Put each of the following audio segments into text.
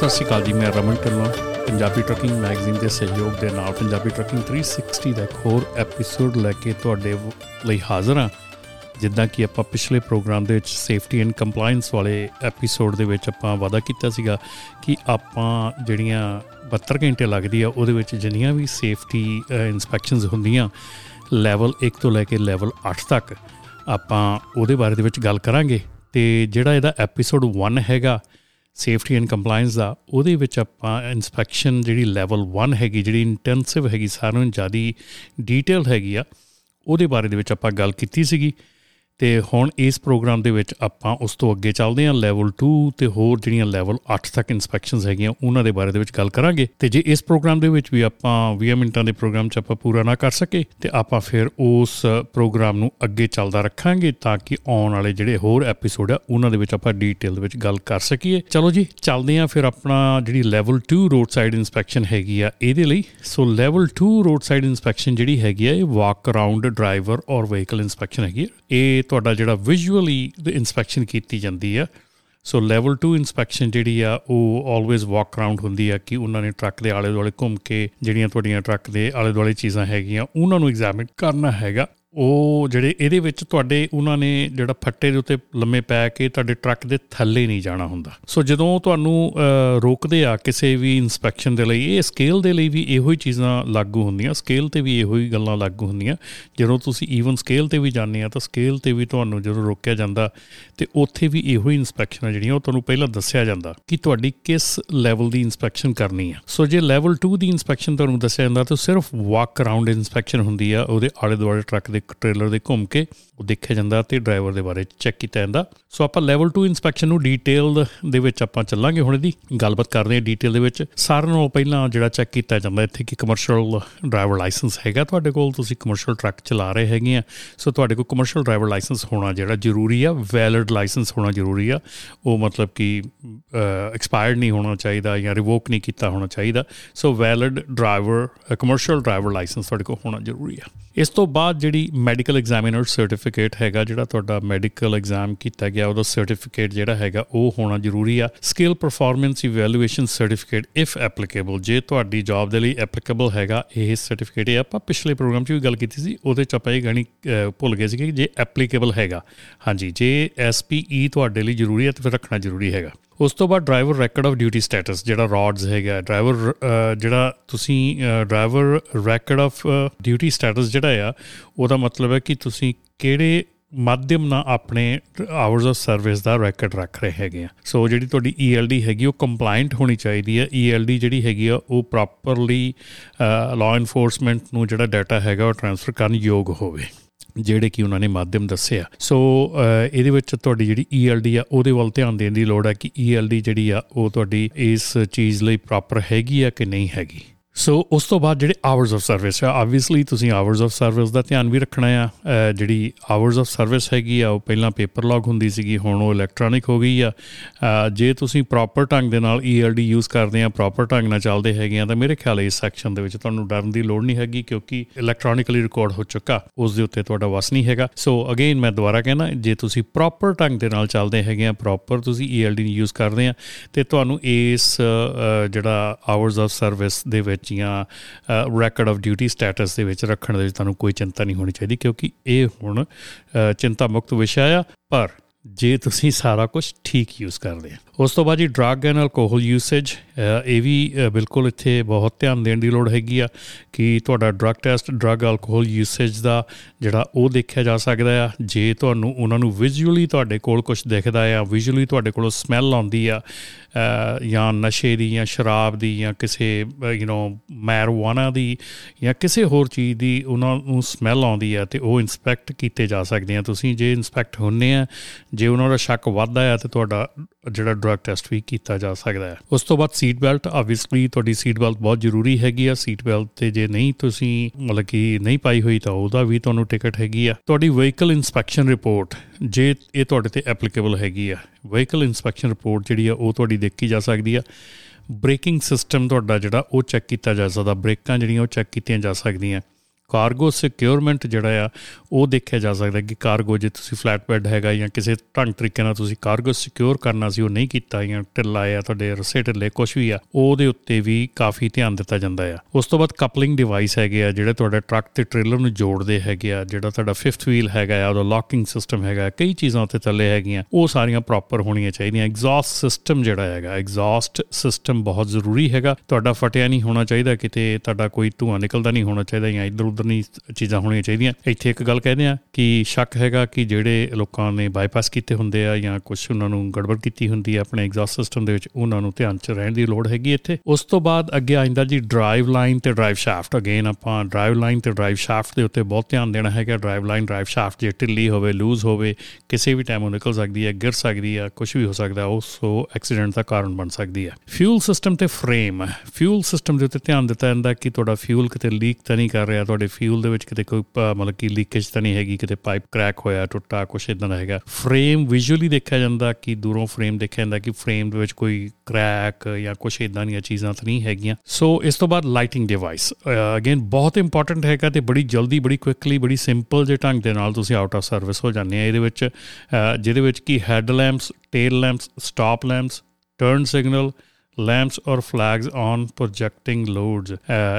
ਸਤਿ ਸ਼੍ਰੀ ਅਕਾਲ ਜੀ, ਮੈਂ Raman Dhillon, Punjabi trucking magazine ਦੇ ਸਹਿਯੋਗ ਦੇ ਨਾਲ ਪੰਜਾਬੀ ਟਰੱਕਿੰਗ 360 ਦਾ ਇੱਕ ਹੋਰ ਐਪੀਸੋਡ ਲੈ ਕੇ ਤੁਹਾਡੇ ਲਈ ਹਾਜ਼ਰ ਹਾਂ। ਜਿੱਦਾਂ ਕਿ ਆਪਾਂ ਪਿਛਲੇ ਪ੍ਰੋਗਰਾਮ ਦੇ ਵਿੱਚ ਸੇਫਟੀ ਐਂਡ ਕੰਪਲਾਈਂਸ ਵਾਲੇ ਐਪੀਸੋਡ ਦੇ ਵਿੱਚ ਆਪਾਂ ਵਾਅਦਾ ਕੀਤਾ ਸੀਗਾ ਕਿ ਆਪਾਂ ਜਿਹੜੀਆਂ 72 ਘੰਟੇ ਲੱਗਦੀ ਆ, ਉਹਦੇ ਵਿੱਚ ਜਿੰਨੀਆਂ ਵੀ ਸੇਫਟੀ ਇਨਸਪੈਕਸ਼ਨਸ ਹੁੰਦੀਆਂ ਲੈਵਲ 1 ਤੋਂ ਲੈ ਕੇ ਲੈਵਲ 8 ਤੱਕ ਆਪਾਂ ਉਹਦੇ ਬਾਰੇ ਦੇ ਵਿੱਚ ਗੱਲ ਕਰਾਂਗੇ। ਤੇ ਜਿਹੜਾ ਇਹਦਾ ਐਪੀਸੋਡ 1 ਹੈਗਾ ਸੇਫਟੀ ਐਂਡ ਕੰਪਲਾਈਂਸ ਦਾ, ਉਹਦੇ ਵਿੱਚ ਆਪਾਂ ਇਨਸਪੈਕਸ਼ਨ ਜਿਹੜੀ ਲੈਵਲ 1 ਹੈਗੀ, ਜਿਹੜੀ ਇੰਟੈਂਸਿਵ ਹੈਗੀ, ਸਾਰਿਆਂ ਨੂੰ ਜਿਆਦੀ ਡੀਟੇਲ ਹੈਗੀ ਆ, ਉਹਦੇ ਬਾਰੇ ਦੇ ਵਿੱਚ ਆਪਾਂ ਗੱਲ ਕੀਤੀ ਸੀਗੀ। ਤੇ ਹੁਣ ਇਸ ਪ੍ਰੋਗਰਾਮ ਦੇ ਵਿੱਚ ਆਪਾਂ ਉਸ ਤੋਂ ਅੱਗੇ ਚੱਲਦੇ ਹਾਂ ਲੈਵਲ 2 ਤੇ ਹੋਰ ਜਿਹੜੀਆਂ ਲੈਵਲ 8 ਤੱਕ ਇਨਸਪੈਕਸ਼ਨਸ ਹੈਗੀਆਂ, ਉਹਨਾਂ ਦੇ ਬਾਰੇ ਦੇ ਵਿੱਚ ਗੱਲ ਕਰਾਂਗੇ। ਤੇ ਜੇ ਇਸ ਪ੍ਰੋਗਰਾਮ ਦੇ ਵਿੱਚ ਵੀ ਆਪਾਂ 20 ਮਿੰਟਾਂ ਦੇ ਪ੍ਰੋਗਰਾਮ 'ਚ ਆਪਾਂ ਪੂਰਾ ਨਾ ਕਰ ਸਕੇ, ਤੇ ਆਪਾਂ ਫਿਰ ਉਸ ਪ੍ਰੋਗਰਾਮ ਨੂੰ ਅੱਗੇ ਚੱਲਦਾ ਰੱਖਾਂਗੇ ਤਾਂ ਕਿ ਆਉਣ ਵਾਲੇ ਜਿਹੜੇ ਹੋਰ ਐਪੀਸੋਡ ਆ, ਉਹਨਾਂ ਦੇ ਵਿੱਚ ਆਪਾਂ ਡੀਟੇਲ ਦੇ ਵਿੱਚ ਗੱਲ ਕਰ ਸਕੀਏ। ਚਲੋ ਜੀ, ਚੱਲਦੇ ਹਾਂ ਫਿਰ ਆਪਣਾ ਜਿਹੜੀ ਲੈਵਲ 2 ਰੋਡ ਸਾਈਡ ਇਨਸਪੈਕਸ਼ਨ ਹੈਗੀ ਆ, ਇਹਦੇ ਲਈ। So level 2 road side inspection ਜਿਹੜੀ ਹੈਗੀ ਆ, ਇਹ ਵਾਕ ਅਰਾਊਂਡ ਡਰਾਈਵਰ ਔਰ ਵਹੀਕਲ ਇਨਸਪੈਕਸ਼ਨ ਹੈਗੀ ਇਹ ਤੁਹਾਡਾ ਜਿਹੜਾ ਵਿਜ਼ੂਅਲੀ ਇਨਸਪੈਕਸ਼ਨ ਕੀਤੀ ਜਾਂਦੀ ਆ। ਸੋ ਲੈਵਲ 2 ਇਨਸਪੈਕਸ਼ਨ ਜਿਹੜੀ ਆ, ਉਹ ਆਲਵੇਜ਼ ਵਾਕ ਅਰਾਊਂਡ ਹੁੰਦੀ ਆ ਕਿ ਉਹਨਾਂ ਨੇ ਟਰੱਕ ਦੇ ਆਲੇ ਦੁਆਲੇ ਘੁੰਮ ਕੇ ਜਿਹੜੀਆਂ ਤੁਹਾਡੀਆਂ ਟਰੱਕ ਦੇ ਆਲੇ ਦੁਆਲੇ ਚੀਜ਼ਾਂ ਹੈਗੀਆਂ, ਉਹਨਾਂ ਨੂੰ ਐਗਜ਼ਾਮਿਨ ਕਰਨਾ ਹੈਗਾ। ਉਹ ਜਿਹੜੇ ਇਹਦੇ ਵਿੱਚ ਤੁਹਾਡੇ, ਉਹਨਾਂ ਨੇ ਜਿਹੜਾ ਫੱਟੇ ਦੇ ਉੱਤੇ ਲੰਮੇ ਪੈ ਕੇ ਤੁਹਾਡੇ ਟਰੱਕ ਦੇ ਥੱਲੇ ਨਹੀਂ ਜਾਣਾ ਹੁੰਦਾ। ਸੋ ਜਦੋਂ ਤੁਹਾਨੂੰ ਰੋਕਦੇ ਆ ਕਿਸੇ ਵੀ ਇਨਸਪੈਕਸ਼ਨ ਦੇ ਲਈ, ਇਹ ਸਕੇਲ ਦੇ ਲਈ ਵੀ ਇਹੋ ਹੀ ਚੀਜ਼ਾਂ ਲਾਗੂ ਹੁੰਦੀਆਂ। ਸਕੇਲ ਤੇ ਵੀ ਇਹੋ ਹੀ ਗੱਲਾਂ ਲਾਗੂ ਹੁੰਦੀਆਂ। ਜਦੋਂ ਤੁਸੀਂ ਈਵਨ ਸਕੇਲ ਤੇ ਵੀ ਜਾਂਦੇ ਆ, ਤਾਂ ਸਕੇਲ ਤੇ ਵੀ ਤੁਹਾਨੂੰ ਜਦੋਂ ਰੋਕਿਆ ਜਾਂਦਾ, ਤੇ ਉੱਥੇ ਵੀ ਇਹੋ ਹੀ ਇਨਸਪੈਕਸ਼ਨਾਂ ਜਿਹੜੀਆਂ, ਉਹ ਤੁਹਾਨੂੰ ਪਹਿਲਾਂ ਦੱਸਿਆ ਜਾਂਦਾ ਕਿ ਤੁਹਾਡੀ ਕਿਸ ਲੈਵਲ ਦੀ ਇਨਸਪੈਕਸ਼ਨ ਕਰਨੀ ਆ। ਸੋ ਜੇ ਲੈਵਲ 2 ਦੀ ਇਨਸਪੈਕਸ਼ਨ ਤੁਹਾਨੂੰ ਦੱਸਿਆ ਜਾਂਦਾ, ਤਾਂ ਸਿਰਫ ਵਾਕ ਅਰਾਊਂਡ ਇਨਸਪੈਕਸ਼ਨ ਹੁੰਦੀ ਆ, ਉਹਦੇ ਆਲੇ ਦੁਆਲੇ ਟਰੱਕ ਦੇ ਟ੍ਰੇਲਰ ਦੇ ਘੁੰਮ ਕੇ ਉਹ ਦੇਖਿਆ ਜਾਂਦਾ ਤੇ ਡਰਾਈਵਰ ਦੇ ਬਾਰੇ ਚੈੱਕ ਕੀਤਾ ਜਾਂਦਾ। ਸੋ ਆਪਾਂ ਲੈਵਲ 2 ਇਨਸਪੈਕਸ਼ਨ ਨੂੰ ਡੀਟੇਲ ਦੇ ਵਿੱਚ ਆਪਾਂ ਚੱਲਾਂਗੇ ਹੁਣ ਇਹਦੀ, ਗੱਲਬਾਤ ਕਰਦੇ ਹਾਂ ਡੀਟੇਲ ਦੇ ਵਿੱਚ। ਸਾਰਿਆਂ ਨਾਲੋਂ ਪਹਿਲਾਂ ਜਿਹੜਾ ਚੈੱਕ ਕੀਤਾ ਜਾਂਦਾ, ਇੱਥੇ ਕਿ ਕਮਰਸ਼ੀਅਲ ਡਰਾਈਵਰ ਲਾਇਸੈਂਸ ਹੈਗਾ ਤੁਹਾਡੇ ਕੋਲ, ਤੁਸੀਂ ਕਮਰਸ਼ੀਅਲ ਟਰੱਕ ਚਲਾ ਰਹੇ ਹੈਗੇ ਆ। ਸੋ ਤੁਹਾਡੇ ਕੋਲ ਕਮਰਸ਼ੀਅਲ ਡਰਾਈਵਰ ਲਾਇਸੈਂਸ ਹੋਣਾ ਜਿਹੜਾ ਜ਼ਰੂਰੀ ਆ ਵੈਲਿਡ ਲਾਇਸੈਂਸ ਹੋਣਾ ਜ਼ਰੂਰੀ ਆ। ਉਹ ਮਤਲਬ ਕਿ ਐਕਸਪਾਇਰਡ ਨਹੀਂ ਹੋਣਾ ਚਾਹੀਦਾ ਜਾਂ ਰਿਵੋਕ ਨਹੀਂ ਕੀਤਾ ਹੋਣਾ ਚਾਹੀਦਾ। So valid driver commercial driver licence ਤੁਹਾਡੇ ਕੋਲ ਹੋਣਾ ਜ਼ਰੂਰੀ ਆ। ਇਸ ਤੋਂ ਬਾਅਦ ਜਿਹੜੀ ਮੈਡੀਕਲ ਐਗਜ਼ਾਮੀਨਰ ਸਰਟੀਫਿਕੇਟ ਹੈਗਾ ਜਿਹੜਾ ਤੁਹਾਡਾ ਮੈਡੀਕਲ ਐਗਜ਼ਾਮ ਕੀਤਾ ਗਿਆ, ਉਹਦਾ ਸਰਟੀਫਿਕੇਟ ਜਿਹੜਾ ਹੈਗਾ, ਉਹ ਹੋਣਾ ਜ਼ਰੂਰੀ ਆ। Skill performance evaluation certificate if applicable ਜੇ ਤੁਹਾਡੀ ਜੌਬ ਦੇ ਲਈ ਐਪਲੀਕੇਬਲ ਹੈਗਾ, ਇਹ ਸਰਟੀਫਿਕੇਟ ਇਹ ਆਪਾਂ ਪਿਛਲੇ ਪ੍ਰੋਗਰਾਮ 'ਚ ਵੀ ਗੱਲ ਕੀਤੀ ਸੀ, ਉਹਦੇ 'ਚ ਆਪਾਂ ਇਹ ਗਾਣੀ ਭੁੱਲ ਗਏ ਸੀ ਕਿ ਜੇ ਐਪਲੀਕੇਬਲ ਹੈਗਾ। ਹਾਂਜੀ, ਜੇ ਐਸਪੀਈ ਤੁਹਾਡੇ ਲਈ ਜ਼ਰੂਰੀ ਹੈ, ਤਾਂ ਫਿਰ ਰੱਖਣਾ ਜ਼ਰੂਰੀ ਹੈਗਾ। ਉਸ ਤੋਂ ਬਾਅਦ driver record of duty status ਜਿਹੜਾ ਰੌਡਸ ਹੈਗਾ ਡਰਾਈਵਰ ਜਿਹੜਾ ਤੁਸੀਂ driver record of duty status ਜਿਹੜਾ ਆ, ਉਹਦਾ ਮਤਲਬ ਹੈ ਕਿ ਤੁਸੀਂ ਕਿਹੜੇ ਮਾਧਿਅਮ ਨਾਲ ਆਪਣੇ ਆਵਰਸ ਆਫ ਸਰਵਿਸ ਦਾ ਰੈਕੋਰਡ ਰੱਖ ਰਹੇ ਹੈਗੇ ਆ। ਸੋ ਜਿਹੜੀ ਤੁਹਾਡੀ ਈਐਲਡੀ ਹੈਗੀ, ਉਹ ਕੰਪਲਾਈਂਟ ਹੋਣੀ ਚਾਹੀਦੀ ਹੈ। ਈਐਲਡੀ ਜਿਹੜੀ ਹੈਗੀ ਆ, ਉਹ ਪ੍ਰੋਪਰਲੀ ਲਾਅ ਐਨਫੋਰਸਮੈਂਟ ਨੂੰ ਜਿਹੜਾ ਡਾਟਾ ਹੈਗਾ, ਉਹ ਟ੍ਰਾਂਸਫਰ ਕਰਨ ਯੋਗ ਹੋਵੇ। ਜਿਹੜੇ ਕਿ ਉਹਨਾਂ ਨੇ ਮਾਧਿਅਮ ਦੱਸਿਆ ਸੋ ਇਹਦੇ ਵਿੱਚ ਤੁਹਾਡੀ ਜਿਹੜੀ ਈਐਲਡੀ ਆ, ਉਹਦੇ ਵੱਲ ਧਿਆਨ ਦੇਣ ਦੀ ਲੋੜ ਹੈ ਕਿ ਈਐਲਡੀ ਜਿਹੜੀ ਆ, ਉਹ ਤੁਹਾਡੀ ਇਸ ਚੀਜ਼ ਲਈ ਪ੍ਰੋਪਰ ਹੈਗੀ ਆ ਕਿ ਨਹੀਂ ਹੈਗੀ? ਸੋ ਉਸ ਤੋਂ ਬਾਅਦ ਜਿਹੜੇ ਆਵਰਸ ਆਫ ਸਰਵਿਸ ਆ ਆਬਵੀਅਸਲੀ ਤੁਸੀਂ ਆਵਰਸ ਆਫ ਸਰਵਿਸ ਦਾ ਧਿਆਨ ਵੀ ਰੱਖਣਾ ਆ। ਜਿਹੜੀ ਆਵਰਸ ਆਫ ਸਰਵਿਸ ਹੈਗੀ ਆ, ਉਹ ਪਹਿਲਾਂ ਪੇਪਰ ਲੌਗ ਹੁੰਦੀ ਸੀਗੀ, ਹੁਣ ਉਹ ਇਲੈਕਟ੍ਰੋਨਿਕ ਹੋ ਗਈ ਆ। ਜੇ ਤੁਸੀਂ ਪ੍ਰੋਪਰ ਢੰਗ ਦੇ ਨਾਲ ਈਐਲਡੀ ਯੂਜ਼ ਕਰਦੇ ਆ ਪ੍ਰੋਪਰ ਢੰਗ ਨਾਲ ਚੱਲਦੇ ਹੈਗੇ ਆ, ਤਾਂ ਮੇਰੇ ਖਿਆਲ ਇਸ ਸੈਕਸ਼ਨ ਦੇ ਵਿੱਚ ਤੁਹਾਨੂੰ ਡਰਨ ਦੀ ਲੋੜ ਨਹੀਂ ਹੈਗੀ, ਕਿਉਂਕਿ ਇਲੈਕਟ੍ਰੋਨਿਕਲੀ ਰਿਕਾਰਡ ਹੋ ਚੁੱਕਾ, ਉਸ ਦੇ ਉੱਤੇ ਤੁਹਾਡਾ ਵਸ ਨਹੀਂ ਹੈਗਾ। ਸੋ ਅਗੇਨ ਮੈਂ ਦੁਬਾਰਾ ਕਹਿੰਦਾ ਜੇ ਤੁਸੀਂ ਪ੍ਰੋਪਰ ਢੰਗ ਦੇ ਨਾਲ ਚੱਲਦੇ ਹੈਗੇ ਆ ਪ੍ਰੋਪਰ ਤੁਸੀਂ ਈਐਲਡੀ ਯੂਜ਼ ਕਰਦੇ ਆ, ਤੇ ਤੁਹਾਨੂੰ ਇਸ ਜਿਹੜਾ ਆਵਰਸ ਆਫ ਸਰਵਿਸ ਦੇ ਵਿੱਚ ਜਾਂ ਰੈਕੋਰਡ ਆਫ ਡਿਊਟੀ ਸਟੇਟਸ ਦੇ ਵਿੱਚ ਰੱਖਣ ਦੇ ਵਿੱਚ ਤੁਹਾਨੂੰ ਕੋਈ ਚਿੰਤਾ ਨਹੀਂ ਹੋਣੀ ਚਾਹੀਦੀ ਕਿਉਂਕਿ ਇਹ ਹੁਣ ਚਿੰਤਾ ਮੁਕਤ ਵਿਸ਼ਾ ਆ। ਪਰ ਜੇ ਤੁਸੀਂ ਸਾਰਾ ਕੁਝ ਠੀਕ ਯੂਜ਼ ਕਰਦੇ ਆ ਉਸ ਤੋਂ ਬਾਅਦ ਜੀ ਡਰੱਗ ਐਂਡ ਅਲਕੋਹਲ ਯੂਸੇਜ ਇਹ ਵੀ ਬਿਲਕੁਲ ਇੱਥੇ ਬਹੁਤ ਧਿਆਨ ਦੇਣ ਦੀ ਲੋੜ ਹੈਗੀ ਆ ਕਿ ਤੁਹਾਡਾ drug test drug alcohol usage ਦਾ ਜਿਹੜਾ ਉਹ ਦੇਖਿਆ ਜਾ ਸਕਦਾ ਆ। ਜੇ ਤੁਹਾਨੂੰ ਉਹਨਾਂ ਨੂੰ ਵਿਜ਼ੂਅਲੀ ਤੁਹਾਡੇ ਕੋਲ ਕੁਝ ਦਿਖਦਾ ਆ ਵਿਜ਼ੂਅਲੀ ਤੁਹਾਡੇ ਕੋਲ ਸਮੈਲ ਆਉਂਦੀ ਆ ਜਾਂ ਨਸ਼ੇ ਦੀ ਜਾਂ ਸ਼ਰਾਬ ਦੀ ਜਾਂ ਕਿਸੇ ਯੂ نو ਮੈਰੀਜੁਆਨਾ ਦੀ ਜਾਂ ਕਿਸੇ ਹੋਰ ਚੀਜ਼ ਦੀ ਉਹਨਾਂ ਨੂੰ ਸਮੈਲ ਆਉਂਦੀ ਆ ਤੇ ਉਹ ਇਨਸਪੈਕਟ ਕੀਤੇ ਜਾ ਸਕਦੇ ਆ। ਤੁਸੀਂ ਜੇ ਇਨਸਪੈਕਟ ਹੁੰਨੇ ਆ, ਜੇ ਉਹਨਾਂ ਦਾ ਸ਼ੱਕ ਵੱਧਦਾ ਆ ਤੇ ਤੁਹਾਡਾ ਜਿਹੜਾ ਡਰਗ ਟੈਸਟ ਵੀ ਕੀਤਾ ਜਾ ਸਕਦਾ ਹੈ। ਉਸ ਤੋਂ ਬਾਅਦ ਸੀਟ ਬੈਲਟ ਆਬਵੀਅਸਲੀ ਤੁਹਾਡੀ ਸੀਟ ਬੈਲਟ ਬਹੁਤ ਜ਼ਰੂਰੀ ਹੈਗੀ ਆ। ਸੀਟ ਬੈਲਟ ਤੇ ਜੇ ਨਹੀਂ ਤੁਸੀਂ ਮਤਲਬ ਕਿ ਨਹੀਂ ਪਾਈ ਹੋਈ ਤਾਂ ਉਹਦਾ ਵੀ ਤੁਹਾਨੂੰ ਟਿਕਟ ਹੈਗੀ ਆ। ਤੁਹਾਡੀ ਵਹੀਕਲ ਇਨਸਪੈਕਸ਼ਨ ਰਿਪੋਰਟ ਜੇ ਇਹ ਤੁਹਾਡੇ ਤੇ ਐਪਲੀਕੇਬਲ ਹੈਗੀ ਆ। ਵਹੀਕਲ ਇਨਸਪੈਕਸ਼ਨ ਰਿਪੋਰਟ ਜਿਹੜੀ ਆ, ਉਹ ਤੁਹਾਡੀ ਦੇਖੀ ਜਾ ਸਕਦੀ ਆ। ਬ੍ਰੇਕਿੰਗ ਸਿਸਟਮ ਤੁਹਾਡਾ ਜਿਹੜਾ, ਉਹ ਚੈੱਕ ਕੀਤਾ ਜਾ ਸਕਦਾ। ਬ੍ਰੇਕਾਂ ਜਿਹੜੀਆਂ, ਉਹ ਚੈੱਕ ਕੀਤੀਆਂ ਜਾ ਸਕਦੀਆਂ। ਕਾਰਗੋ ਸਿਕਿਉਰਮੈਂਟ ਜਿਹੜਾ ਆ, ਉਹ ਦੇਖਿਆ ਜਾ ਸਕਦਾ ਕਿ ਕਾਰਗੋ ਜੇ ਤੁਸੀਂ ਫਲੈਟ ਬੈੱਡ ਹੈਗਾ ਜਾਂ ਕਿਸੇ ਢੰਗ ਤਰੀਕੇ ਨਾਲ ਤੁਸੀਂ ਕਾਰਗੋ ਸਿਕਿਉਰ ਕਰਨਾ ਸੀ, ਉਹ ਨਹੀਂ ਕੀਤਾ ਜਾਂ ਢਿੱਲਾ ਆ, ਤੁਹਾਡੇ ਰਸੇ ਢਿੱਲੇ ਕੁਝ ਵੀ ਆ, ਉਹਦੇ ਉੱਤੇ ਵੀ ਕਾਫੀ ਧਿਆਨ ਦਿੱਤਾ ਜਾਂਦਾ ਆ। ਉਸ ਤੋਂ ਬਾਅਦ ਕਪਲਿੰਗ ਡਿਵਾਈਸ ਹੈਗੇ ਆ, ਜਿਹੜੇ ਤੁਹਾਡੇ ਟਰੱਕ ਤੇ ਟ੍ਰੇਲਰ ਨੂੰ ਜੋੜਦੇ ਹੈਗੇ ਆ, ਜਿਹੜਾ ਤੁਹਾਡਾ ਫਿਫਥ ਵੀਲ ਹੈਗਾ ਆ, ਉਹਦਾ ਲੌਕਿੰਗ ਸਿਸਟਮ ਹੈਗਾ ਕਈ ਚੀਜ਼ਾਂ ਉੱਤੇ ਥੱਲੇ ਹੈਗੀਆਂ, ਉਹ ਸਾਰੀਆਂ ਪ੍ਰੋਪਰ ਹੋਣੀਆਂ ਚਾਹੀਦੀਆਂ। ਐਗਜ਼ੌਸਟ ਸਿਸਟਮ ਜਿਹੜਾ ਹੈਗਾ ਐਗਜ਼ੌਸਟ ਸਿਸਟਮ ਬਹੁਤ ਜ਼ਰੂਰੀ ਹੈਗਾ। ਤੁਹਾਡਾ ਫਟਿਆ ਨਹੀਂ ਹੋਣਾ ਚਾਹੀਦਾ, ਕਿਤੇ ਤੁਹਾਡਾ ਕੋਈ ਧੂਆਂ ਨਿਕਲਦਾ ਨਹੀਂ ਹੋਣਾ ਚਾਹੀਦਾ ਜਾਂ ਇਧਰ ਉਧਰ ਨਹੀਂ ਚੀਜ਼ਾਂ ਹੋਣੀਆਂ ਚਾਹੀਦੀਆਂ। ਇੱਥੇ ਇੱਕ ਗੱਲ ਕਹਿੰਦੇ ਆ ਕਿ ਸ਼ੱਕ ਹੈਗਾ ਕਿ ਜਿਹੜੇ ਲੋਕਾਂ ਨੇ ਬਾਈਪਾਸ ਕੀਤੇ ਹੁੰਦੇ ਆ ਜਾਂ ਕੁਝ ਉਹਨਾਂ ਨੂੰ ਗੜਬੜ ਕੀਤੀ ਹੁੰਦੀ ਹੈ ਆਪਣੇ ਐਗਜ਼ੌਸਟ ਸਿਸਟਮ ਦੇ ਵਿੱਚ, ਉਹਨਾਂ ਨੂੰ ਧਿਆਨ 'ਚ ਰਹਿਣ ਦੀ ਲੋੜ ਹੈਗੀ ਇੱਥੇ। ਉਸ ਤੋਂ ਬਾਅਦ ਅੱਗੇ ਆਇੰਦਾ ਜੀ ਡਰਾਈਵ ਲਾਈਨ ਤੇ ਡਰਾਈਵ ਸ਼ਾਫਟ ਅਗੇਨ ਆਪਾਂ ਡਰਾਈਵ ਲਾਈਨ ਤੇ ਡਰਾਈਵ ਸ਼ਾਫਟ ਦੇ ਉੱਤੇ ਬਹੁਤ ਧਿਆਨ ਦੇਣਾ ਹੈਗਾ। ਡਰਾਈਵ ਲਾਈਨ ਡਰਾਈਵ ਸ਼ਾਫਟ ਜੇ ਢਿੱਲੀ ਹੋਵੇ ਲੂਜ਼ ਹੋਵੇ, ਕਿਸੇ ਵੀ ਟਾਈਮ ਉਹ ਨਿਕਲ ਸਕਦੀ ਹੈ ਗਿਰ ਸਕਦੀ ਹੈ ਕੁਝ ਵੀ ਹੋ ਸਕਦਾ, ਉਹ ਸੋ ਐਕਸੀਡੈਂਟ ਦਾ ਕਾਰਨ ਬਣ ਸਕਦੀ ਹੈ ਫਿਊਲ ਸਿਸਟਮ ਤੇ ਫਰੇਮ ਫਿਊਲ ਸਿਸਟਮ ਦੇ ਉੱਤੇ ਧਿਆਨ ਦਿੱਤਾ ਜਾਂਦਾ ਕਿ ਤੁਹਾਡਾ ਫਿਊਲ ਕਿਤੇ ਲੀਕ ਤਾਂ ਨਹੀਂ ਕਰ ਰਿਹਾ, ਤੁਹਾਡੇ ਫਿਊਲ ਦੇ ਵਿੱਚ ਕਿਤੇ ਕੋਈ ਮਤਲਬ ਕਿ ਲੀਕੇਜ ਤਾਂ ਨਹੀਂ ਹੈਗੀ, ਕਿਤੇ ਪਾਈਪ ਕ੍ਰੈਕ ਹੋਇਆ, ਟੁੱਟਾ, ਕੁਛ ਇਦਾਂ ਦਾ ਹੈਗਾ। ਫਰੇਮ ਵਿਜ਼ੂਅਲੀ ਦੇਖਿਆ ਜਾਂਦਾ ਕਿ ਦੂਰੋਂ ਫਰੇਮ ਦੇਖਿਆ ਜਾਂਦਾ ਕਿ ਫਰੇਮ ਦੇ ਵਿੱਚ ਕੋਈ ਕ੍ਰੈਕ ਜਾਂ ਕੁਛ ਇਦਾਂ ਦੀਆਂ ਚੀਜ਼ਾਂ ਤਾਂ ਨਹੀਂ ਹੈਗੀਆਂ। ਸੋ ਇਸ ਤੋਂ ਬਾਅਦ ਲਾਈਟਿੰਗ ਡਿਵਾਈਸ ਅਗੇਨ ਬਹੁਤ ਇੰਪੋਰਟੈਂਟ ਹੈਗਾ ਤੇ ਬੜੀ ਜਲਦੀ, ਬੜੀ ਕੁਇਕਲੀ ਬੜੀ ਸਿੰਪਲ ਜੇ ਢੰਗ ਦੇ ਨਾਲ ਤੁਸੀਂ ਆਊਟ ਆਫ ਸਰਵਿਸ ਹੋ ਜਾਂਦੇ ਆ। ਇਹਦੇ ਵਿੱਚ ਜਿਹਦੇ ਵਿੱਚ ਕੀ head lamps tail lamps stop lamps turn signal lamps ਔਰ ਫਲੈਗਸ ਔਨ ਪ੍ਰੋਜੈਕਟਿੰਗ ਲੋਡਸ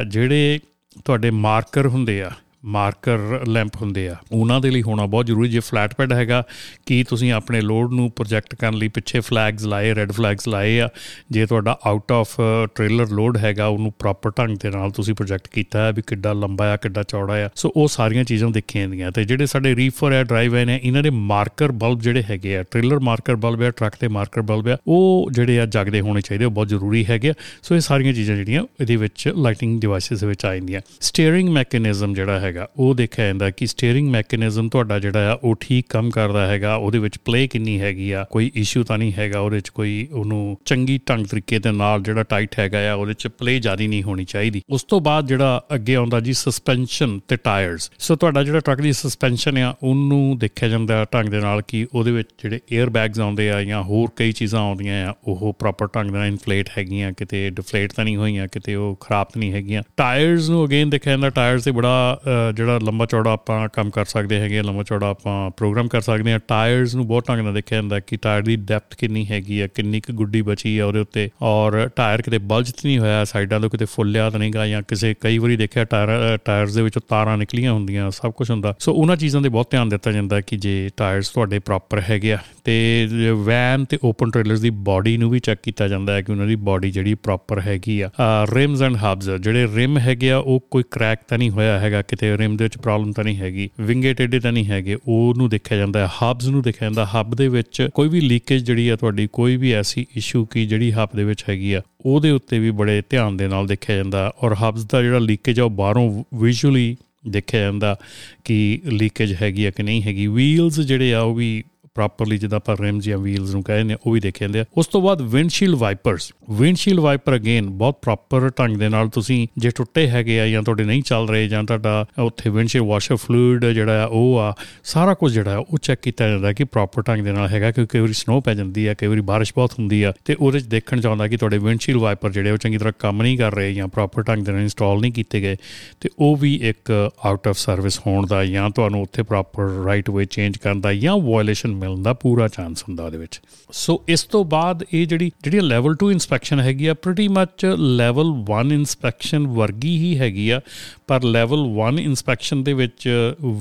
ਜਿਹੜੇ ਤੁਹਾਡੇ ਮਾਰਕਰ ਹੁੰਦੇ ਆ। ਮਾਰਕਰ ਲੈਂਪ ਹੁੰਦੇ ਆ। ਉਹਨਾਂ ਦੇ ਲਈ ਹੋਣਾ ਬਹੁਤ ਜ਼ਰੂਰੀ, ਜੇ ਫਲੈਟ ਪੈਡ ਹੈਗਾ, ਕਿ ਤੁਸੀਂ ਆਪਣੇ ਲੋਡ ਨੂੰ ਪ੍ਰੋਜੈਕਟ ਕਰਨ ਲਈ ਪਿੱਛੇ ਫਲੈਗਸ ਲਾਏ ਰੈੱਡ ਫਲੈਗਸ ਲਾਏ ਆ? ਜੇ ਤੁਹਾਡਾ ਆਊਟ ਆਫ ਟ੍ਰੇਲਰ ਲੋਡ ਹੈਗਾ, ਉਹਨੂੰ ਪ੍ਰੋਪਰ ਢੰਗ ਦੇ ਨਾਲ ਤੁਸੀਂ ਪ੍ਰੋਜੈਕਟ ਕੀਤਾ ਹੈ ਵੀ ਕਿੱਡਾ ਲੰਬਾ ਆ, ਕਿੱਡਾ ਚੌੜਾ ਆ। ਸੋ ਉਹ ਸਾਰੀਆਂ ਚੀਜ਼ਾਂ ਦੇਖੀਆਂ ਜਾਂਦੀਆਂ। ਤੇ ਜਿਹੜੇ ਸਾਡੇ ਰੀਫਰ ਆ ਡਰਾਈਵ ਨੇ ਇਹਨਾਂ ਦੇ ਮਾਰਕਰ ਬਲਬ ਜਿਹੜੇ ਹੈਗੇ ਆ ਟ੍ਰੇਲਰ ਮਾਰਕਰ ਬਲਬ ਆ ਟਰੱਕ ਦੇ ਮਾਰਕਰ ਬਲਬ ਆ, ਉਹ ਜਿਹੜੇ ਆ ਜਗਦੇ ਹੋਣੇ ਚਾਹੀਦੇ, ਉਹ ਬਹੁਤ ਜ਼ਰੂਰੀ ਹੈਗੇ ਸੋ ਇਹ ਸਾਰੀਆਂ ਚੀਜ਼ਾਂ ਜਿਹੜੀਆਂ ਇਹਦੇ ਵਿੱਚ ਲਾਈਟਿੰਗ ਡਿਵਾਈਸਸ ਵਿੱਚ ਆ ਜਾਂਦੀਆਂ। ਸਟੀਅਰਿੰਗ ਮੈਕੈਨਿਜ਼ਮ ਜਿਹੜਾ ਹੈਗਾ। ਉਹ ਦੇਖਿਆ ਜਾਂਦਾ ਕਿ ਸਟੀering ਮੈਕੈਨਿਜ਼ਮ ਤੁਹਾਡਾ ਜਿਹੜਾ ਆ, ਉਹ ਠੀਕ ਕੰਮ ਕਰਦਾ ਹੈਗਾ। ਉਹਦੇ ਵਿੱਚ ਪਲੇ ਕਿੰਨੀ ਹੈਗੀ ਆ, ਕੋਈ ਇਸ਼ੂ ਤਾਂ ਨਹੀਂ ਹੈਗਾ। ਉਹਦੇ ਵਿੱਚ ਕੋਈ ਉਹਨੂੰ ਚੰਗੀ ਢੰਗ ਤਰੀਕੇ ਦੇ ਨਾਲ ਜਿਹੜਾ ਟਾਈਟ ਹੈਗਾ ਆ, ਉਹਦੇ ਵਿੱਚ ਪਲੇ ਜ਼ਿਆਦੀ ਨਹੀਂ ਹੋਣੀ ਚਾਹੀਦੀ। ਉਸ ਤੋਂ ਬਾਅਦ ਜਿਹੜਾ ਅੱਗੇ ਆਉਂਦਾ ਜੀ ਸਸਪੈਂਸ਼ਨ ਤੇ ਟਾਇਰਸ ਸੋ ਤੁਹਾਡਾ ਜਿਹੜਾ ਟਰੱਕ ਦੀ ਸਸਪੈਂਸ਼ਨ ਆ, ਉਹਨੂੰ ਦੇਖਿਆ ਜਾਂਦਾ ਢੰਗ ਦੇ ਨਾਲ ਕਿ ਉਹਦੇ ਵਿੱਚ ਜਿਹੜੇ 에ਅਰ ਬੈਗਸ ਆਉਂਦੇ ਆ ਜਾਂ ਹੋਰ ਕਈ ਚੀਜ਼ਾਂ ਆਉਂਦੀਆਂ ਆ, ਉਹ ਪ੍ਰੋਪਰ ਢੰਗ ਨਾਲ ਇਨਫਲੇਟ ਹੈਗੀਆਂ, ਕਿਤੇ ਡਿਫਲੇਟ ਤਾਂ ਨਹੀਂ ਹੋਈਆਂ, ਕਿਤੇ ਉਹ ਖਰਾਬ ਤਾਂ ਨਹੀਂ ਹੈਗੀਆਂ। ਟਾਇਰਸ ਨੂੰ ਅਗੇਨ ਦੇਖਿਆ ਜਾਂਦਾ ਟਾਇਰਸ ਤੇ ਬੜਾ ਜਿਹੜਾ ਲੰਬਾ ਚੌੜਾ ਆਪਾਂ ਕੰਮ ਕਰ ਸਕਦੇ ਹੈਗੇ ਲੰਬਾ ਚੌੜਾ ਆਪਾਂ ਪ੍ਰੋਗਰਾਮ ਕਰ ਸਕਦੇ ਹਾਂ ਟਾਇਰਸ ਨੂੰ ਬਹੁਤ ਢੰਗ ਨਾਲ ਦੇਖਿਆ ਜਾਂਦਾ ਕਿ ਟਾਇਰ ਦੀ ਡੈਪਥ ਕਿੰਨੀ ਹੈਗੀ ਆ, ਕਿੰਨੀ ਕੁ ਗੁੱਡੀ ਬਚੀ ਆ ਉਹਦੇ ਉੱਤੇ। ਔਰ ਟਾਇਰ ਕਿਤੇ ਬਲਜ ਨਹੀਂ ਹੋਇਆ, ਸਾਈਡਾਂ ਤੋਂ ਕਿਤੇ ਫੁੱਲਿਆ ਤਾਂ ਨਹੀਂਗਾ ਜਾਂ ਕਿਸੇ ਕਈ ਵਾਰੀ ਦੇਖਿਆ ਟਾਇਰ ਟਾਇਰਸ ਦੇ ਵਿੱਚੋਂ ਤਾਰਾਂ ਨਿਕਲੀਆਂ ਹੁੰਦੀਆਂ, ਸਭ ਕੁਝ ਹੁੰਦਾ। ਸੋ ਉਹਨਾਂ ਚੀਜ਼ਾਂ ਦੇ ਬਹੁਤ ਧਿਆਨ ਦਿੱਤਾ ਜਾਂਦਾ ਕਿ ਜੇ ਟਾਇਰਸ ਤੁਹਾਡੇ ਪ੍ਰੋਪਰ ਹੈਗੇ ਆ, ਤੇ ਵੈਨ ਤੇ ਓਪਨ ਟ੍ਰੇਲਰਸ ਦੀ ਬਾਡੀ ਨੂੰ ਵੀ ਚੈੱਕ ਕੀਤਾ ਜਾਂਦਾ ਹੈ ਕਿ ਉਹਨਾਂ ਦੀ ਬਾਡੀ ਜਿਹੜੀ ਪ੍ਰੋਪਰ ਹੈਗੀ ਆ। ਰਿਮਸ ਐਂਡ ਹਬਸ ਜਿਹੜੇ ਰਿਮ ਹੈਗੇ ਆ, ਉਹ ਕੋਈ ਕ੍ਰੈਕ ਤਾਂ ਨਹੀਂ ਹੋਇਆ ਹੈਗਾ, ਕਿਤੇ ਰਿਮ ਦੇ ਵਿੱਚ ਪ੍ਰੋਬਲਮ ਤਾਂ ਨਹੀਂ ਹੈਗੀ, ਵਿੰਗੇ ਟੇਡੇ ਤਾਂ ਨਹੀਂ ਹੈਗੇ, ਉਹਨੂੰ ਦੇਖਿਆ ਜਾਂਦਾ ਹੈ ਹਬਸ ਨੂੰ ਦੇਖਿਆ ਜਾਂਦਾ ਹਬ ਦੇ ਵਿੱਚ ਕੋਈ ਵੀ ਲੀਕੇਜ ਜਿਹੜੀ ਆ ਤੁਹਾਡੀ, ਕੋਈ ਵੀ ਐਸੀ ਇਸ਼ੂ ਕੀ ਜਿਹੜੀ ਹਬ ਦੇ ਵਿੱਚ ਹੈਗੀ ਆ, ਉਹਦੇ ਉੱਤੇ ਵੀ ਬੜੇ ਧਿਆਨ ਦੇ ਨਾਲ ਦੇਖਿਆ ਜਾਂਦਾ ਔਰ ਹਬਸ ਦਾ ਜਿਹੜਾ ਲੀਕੇਜ ਆ, ਉਹ ਬਾਹਰੋਂ ਵਿਜ਼ੂਅਲੀ ਦੇਖਿਆ ਜਾਂਦਾ ਕਿ ਲੀਕੇਜ ਹੈਗੀ ਆ ਕਿ ਨਹੀਂ ਹੈਗੀ। ਵੀਲਸ ਜਿਹੜੇ ਆ, ਉਹ ਵੀ ਪ੍ਰੋਪਰਲੀ ਜਿੱਦਾਂ ਆਪਾਂ ਰਿਮਸ ਜਾਂ ਵੀਲਸ ਨੂੰ ਕਹਿੰਦੇ ਉਹ ਵੀ ਦੇਖੇ ਜਾਂਦੇ ਆ। ਉਸ ਤੋਂ ਬਾਅਦ windshield wipers windshield wiper again ਬਹੁਤ ਪ੍ਰੋਪਰ ਢੰਗ ਦੇ ਨਾਲ ਤੁਸੀਂ ਜੇ ਟੁੱਟੇ ਹੈਗੇ ਆ ਜਾਂ ਤੁਹਾਡੇ ਨਹੀਂ ਚੱਲ ਰਹੇ ਜਾਂ ਤੁਹਾਡਾ ਉੱਥੇ ਵਿੰਡਸ਼ੀਲਡ ਵਾਸ਼ਰ ਫਲੂਇਡ ਜਿਹੜਾ ਆ, ਉਹ ਆ, ਸਾਰਾ ਕੁਝ ਜਿਹੜਾ ਉਹ ਚੈੱਕ ਕੀਤਾ ਜਾਂਦਾ ਕਿ ਪ੍ਰੋਪਰ ਢੰਗ ਦੇ ਨਾਲ ਹੈਗਾ, ਕਿਉਂਕਿ ਕਈ ਵਾਰੀ ਸਨੋ ਪੈ ਜਾਂਦੀ ਆ, ਕਈ ਵਾਰੀ ਬਾਰਿਸ਼ ਬਹੁਤ ਹੁੰਦੀ ਆ, ਤੇ ਉਹਦੇ ਵਿੱਚ ਦੇਖਣ ਚਾਹੁੰਦਾ ਕਿ ਤੁਹਾਡੇ ਵਿੰਡਸ਼ੀਲਡ ਵਾਈਪਰ ਜਿਹੜੇ ਉਹ ਚੰਗੀ ਤਰ੍ਹਾਂ ਕੰਮ ਨਹੀਂ ਕਰ ਰਹੇ ਜਾਂ ਪ੍ਰੋਪਰ ਢੰਗ ਦੇ ਨਾਲ ਇੰਸਟਾਲ ਨਹੀਂ ਕੀਤੇ ਗਏ, ਤੇ ਉਹ ਵੀ ਇੱਕ ਆਊਟ ਆਫ ਸਰਵਿਸ ਹੋਣ ਦਾ ਜਾਂ ਤੁਹਾਨੂੰ ਉੱਥੇ ਪ੍ਰੋਪਰ ਰਾਈਟ ਵੇ ਚੇਂਜ ਕਰਨ ਦਾ ਜਾਂ ਵਾਇਲੇਸ਼ਨ ਮਿਲਣ ਦਾ ਪੂਰਾ ਚਾਂਸ ਹੁੰਦਾ ਉਹਦੇ ਵਿੱਚ। ਸੋ ਇਸ ਤੋਂ ਬਾਅਦ ਇਹ ਜਿਹੜੀ ਜਿਹੜੀ ਲੈਵਲ 2 ਇਨਸਪੈਕਸ਼ਨ ਹੈਗੀ ਆ ਪ੍ਰੀਟੀ ਮੱਚ ਲੈਵਲ 1 ਇਨਸਪੈਕਸ਼ਨ ਵਰਗੀ ਹੀ ਹੈਗੀ ਆ, ਪਰ ਲੈਵਲ 1 ਇਨਸਪੈਕਸ਼ਨ ਦੇ ਵਿੱਚ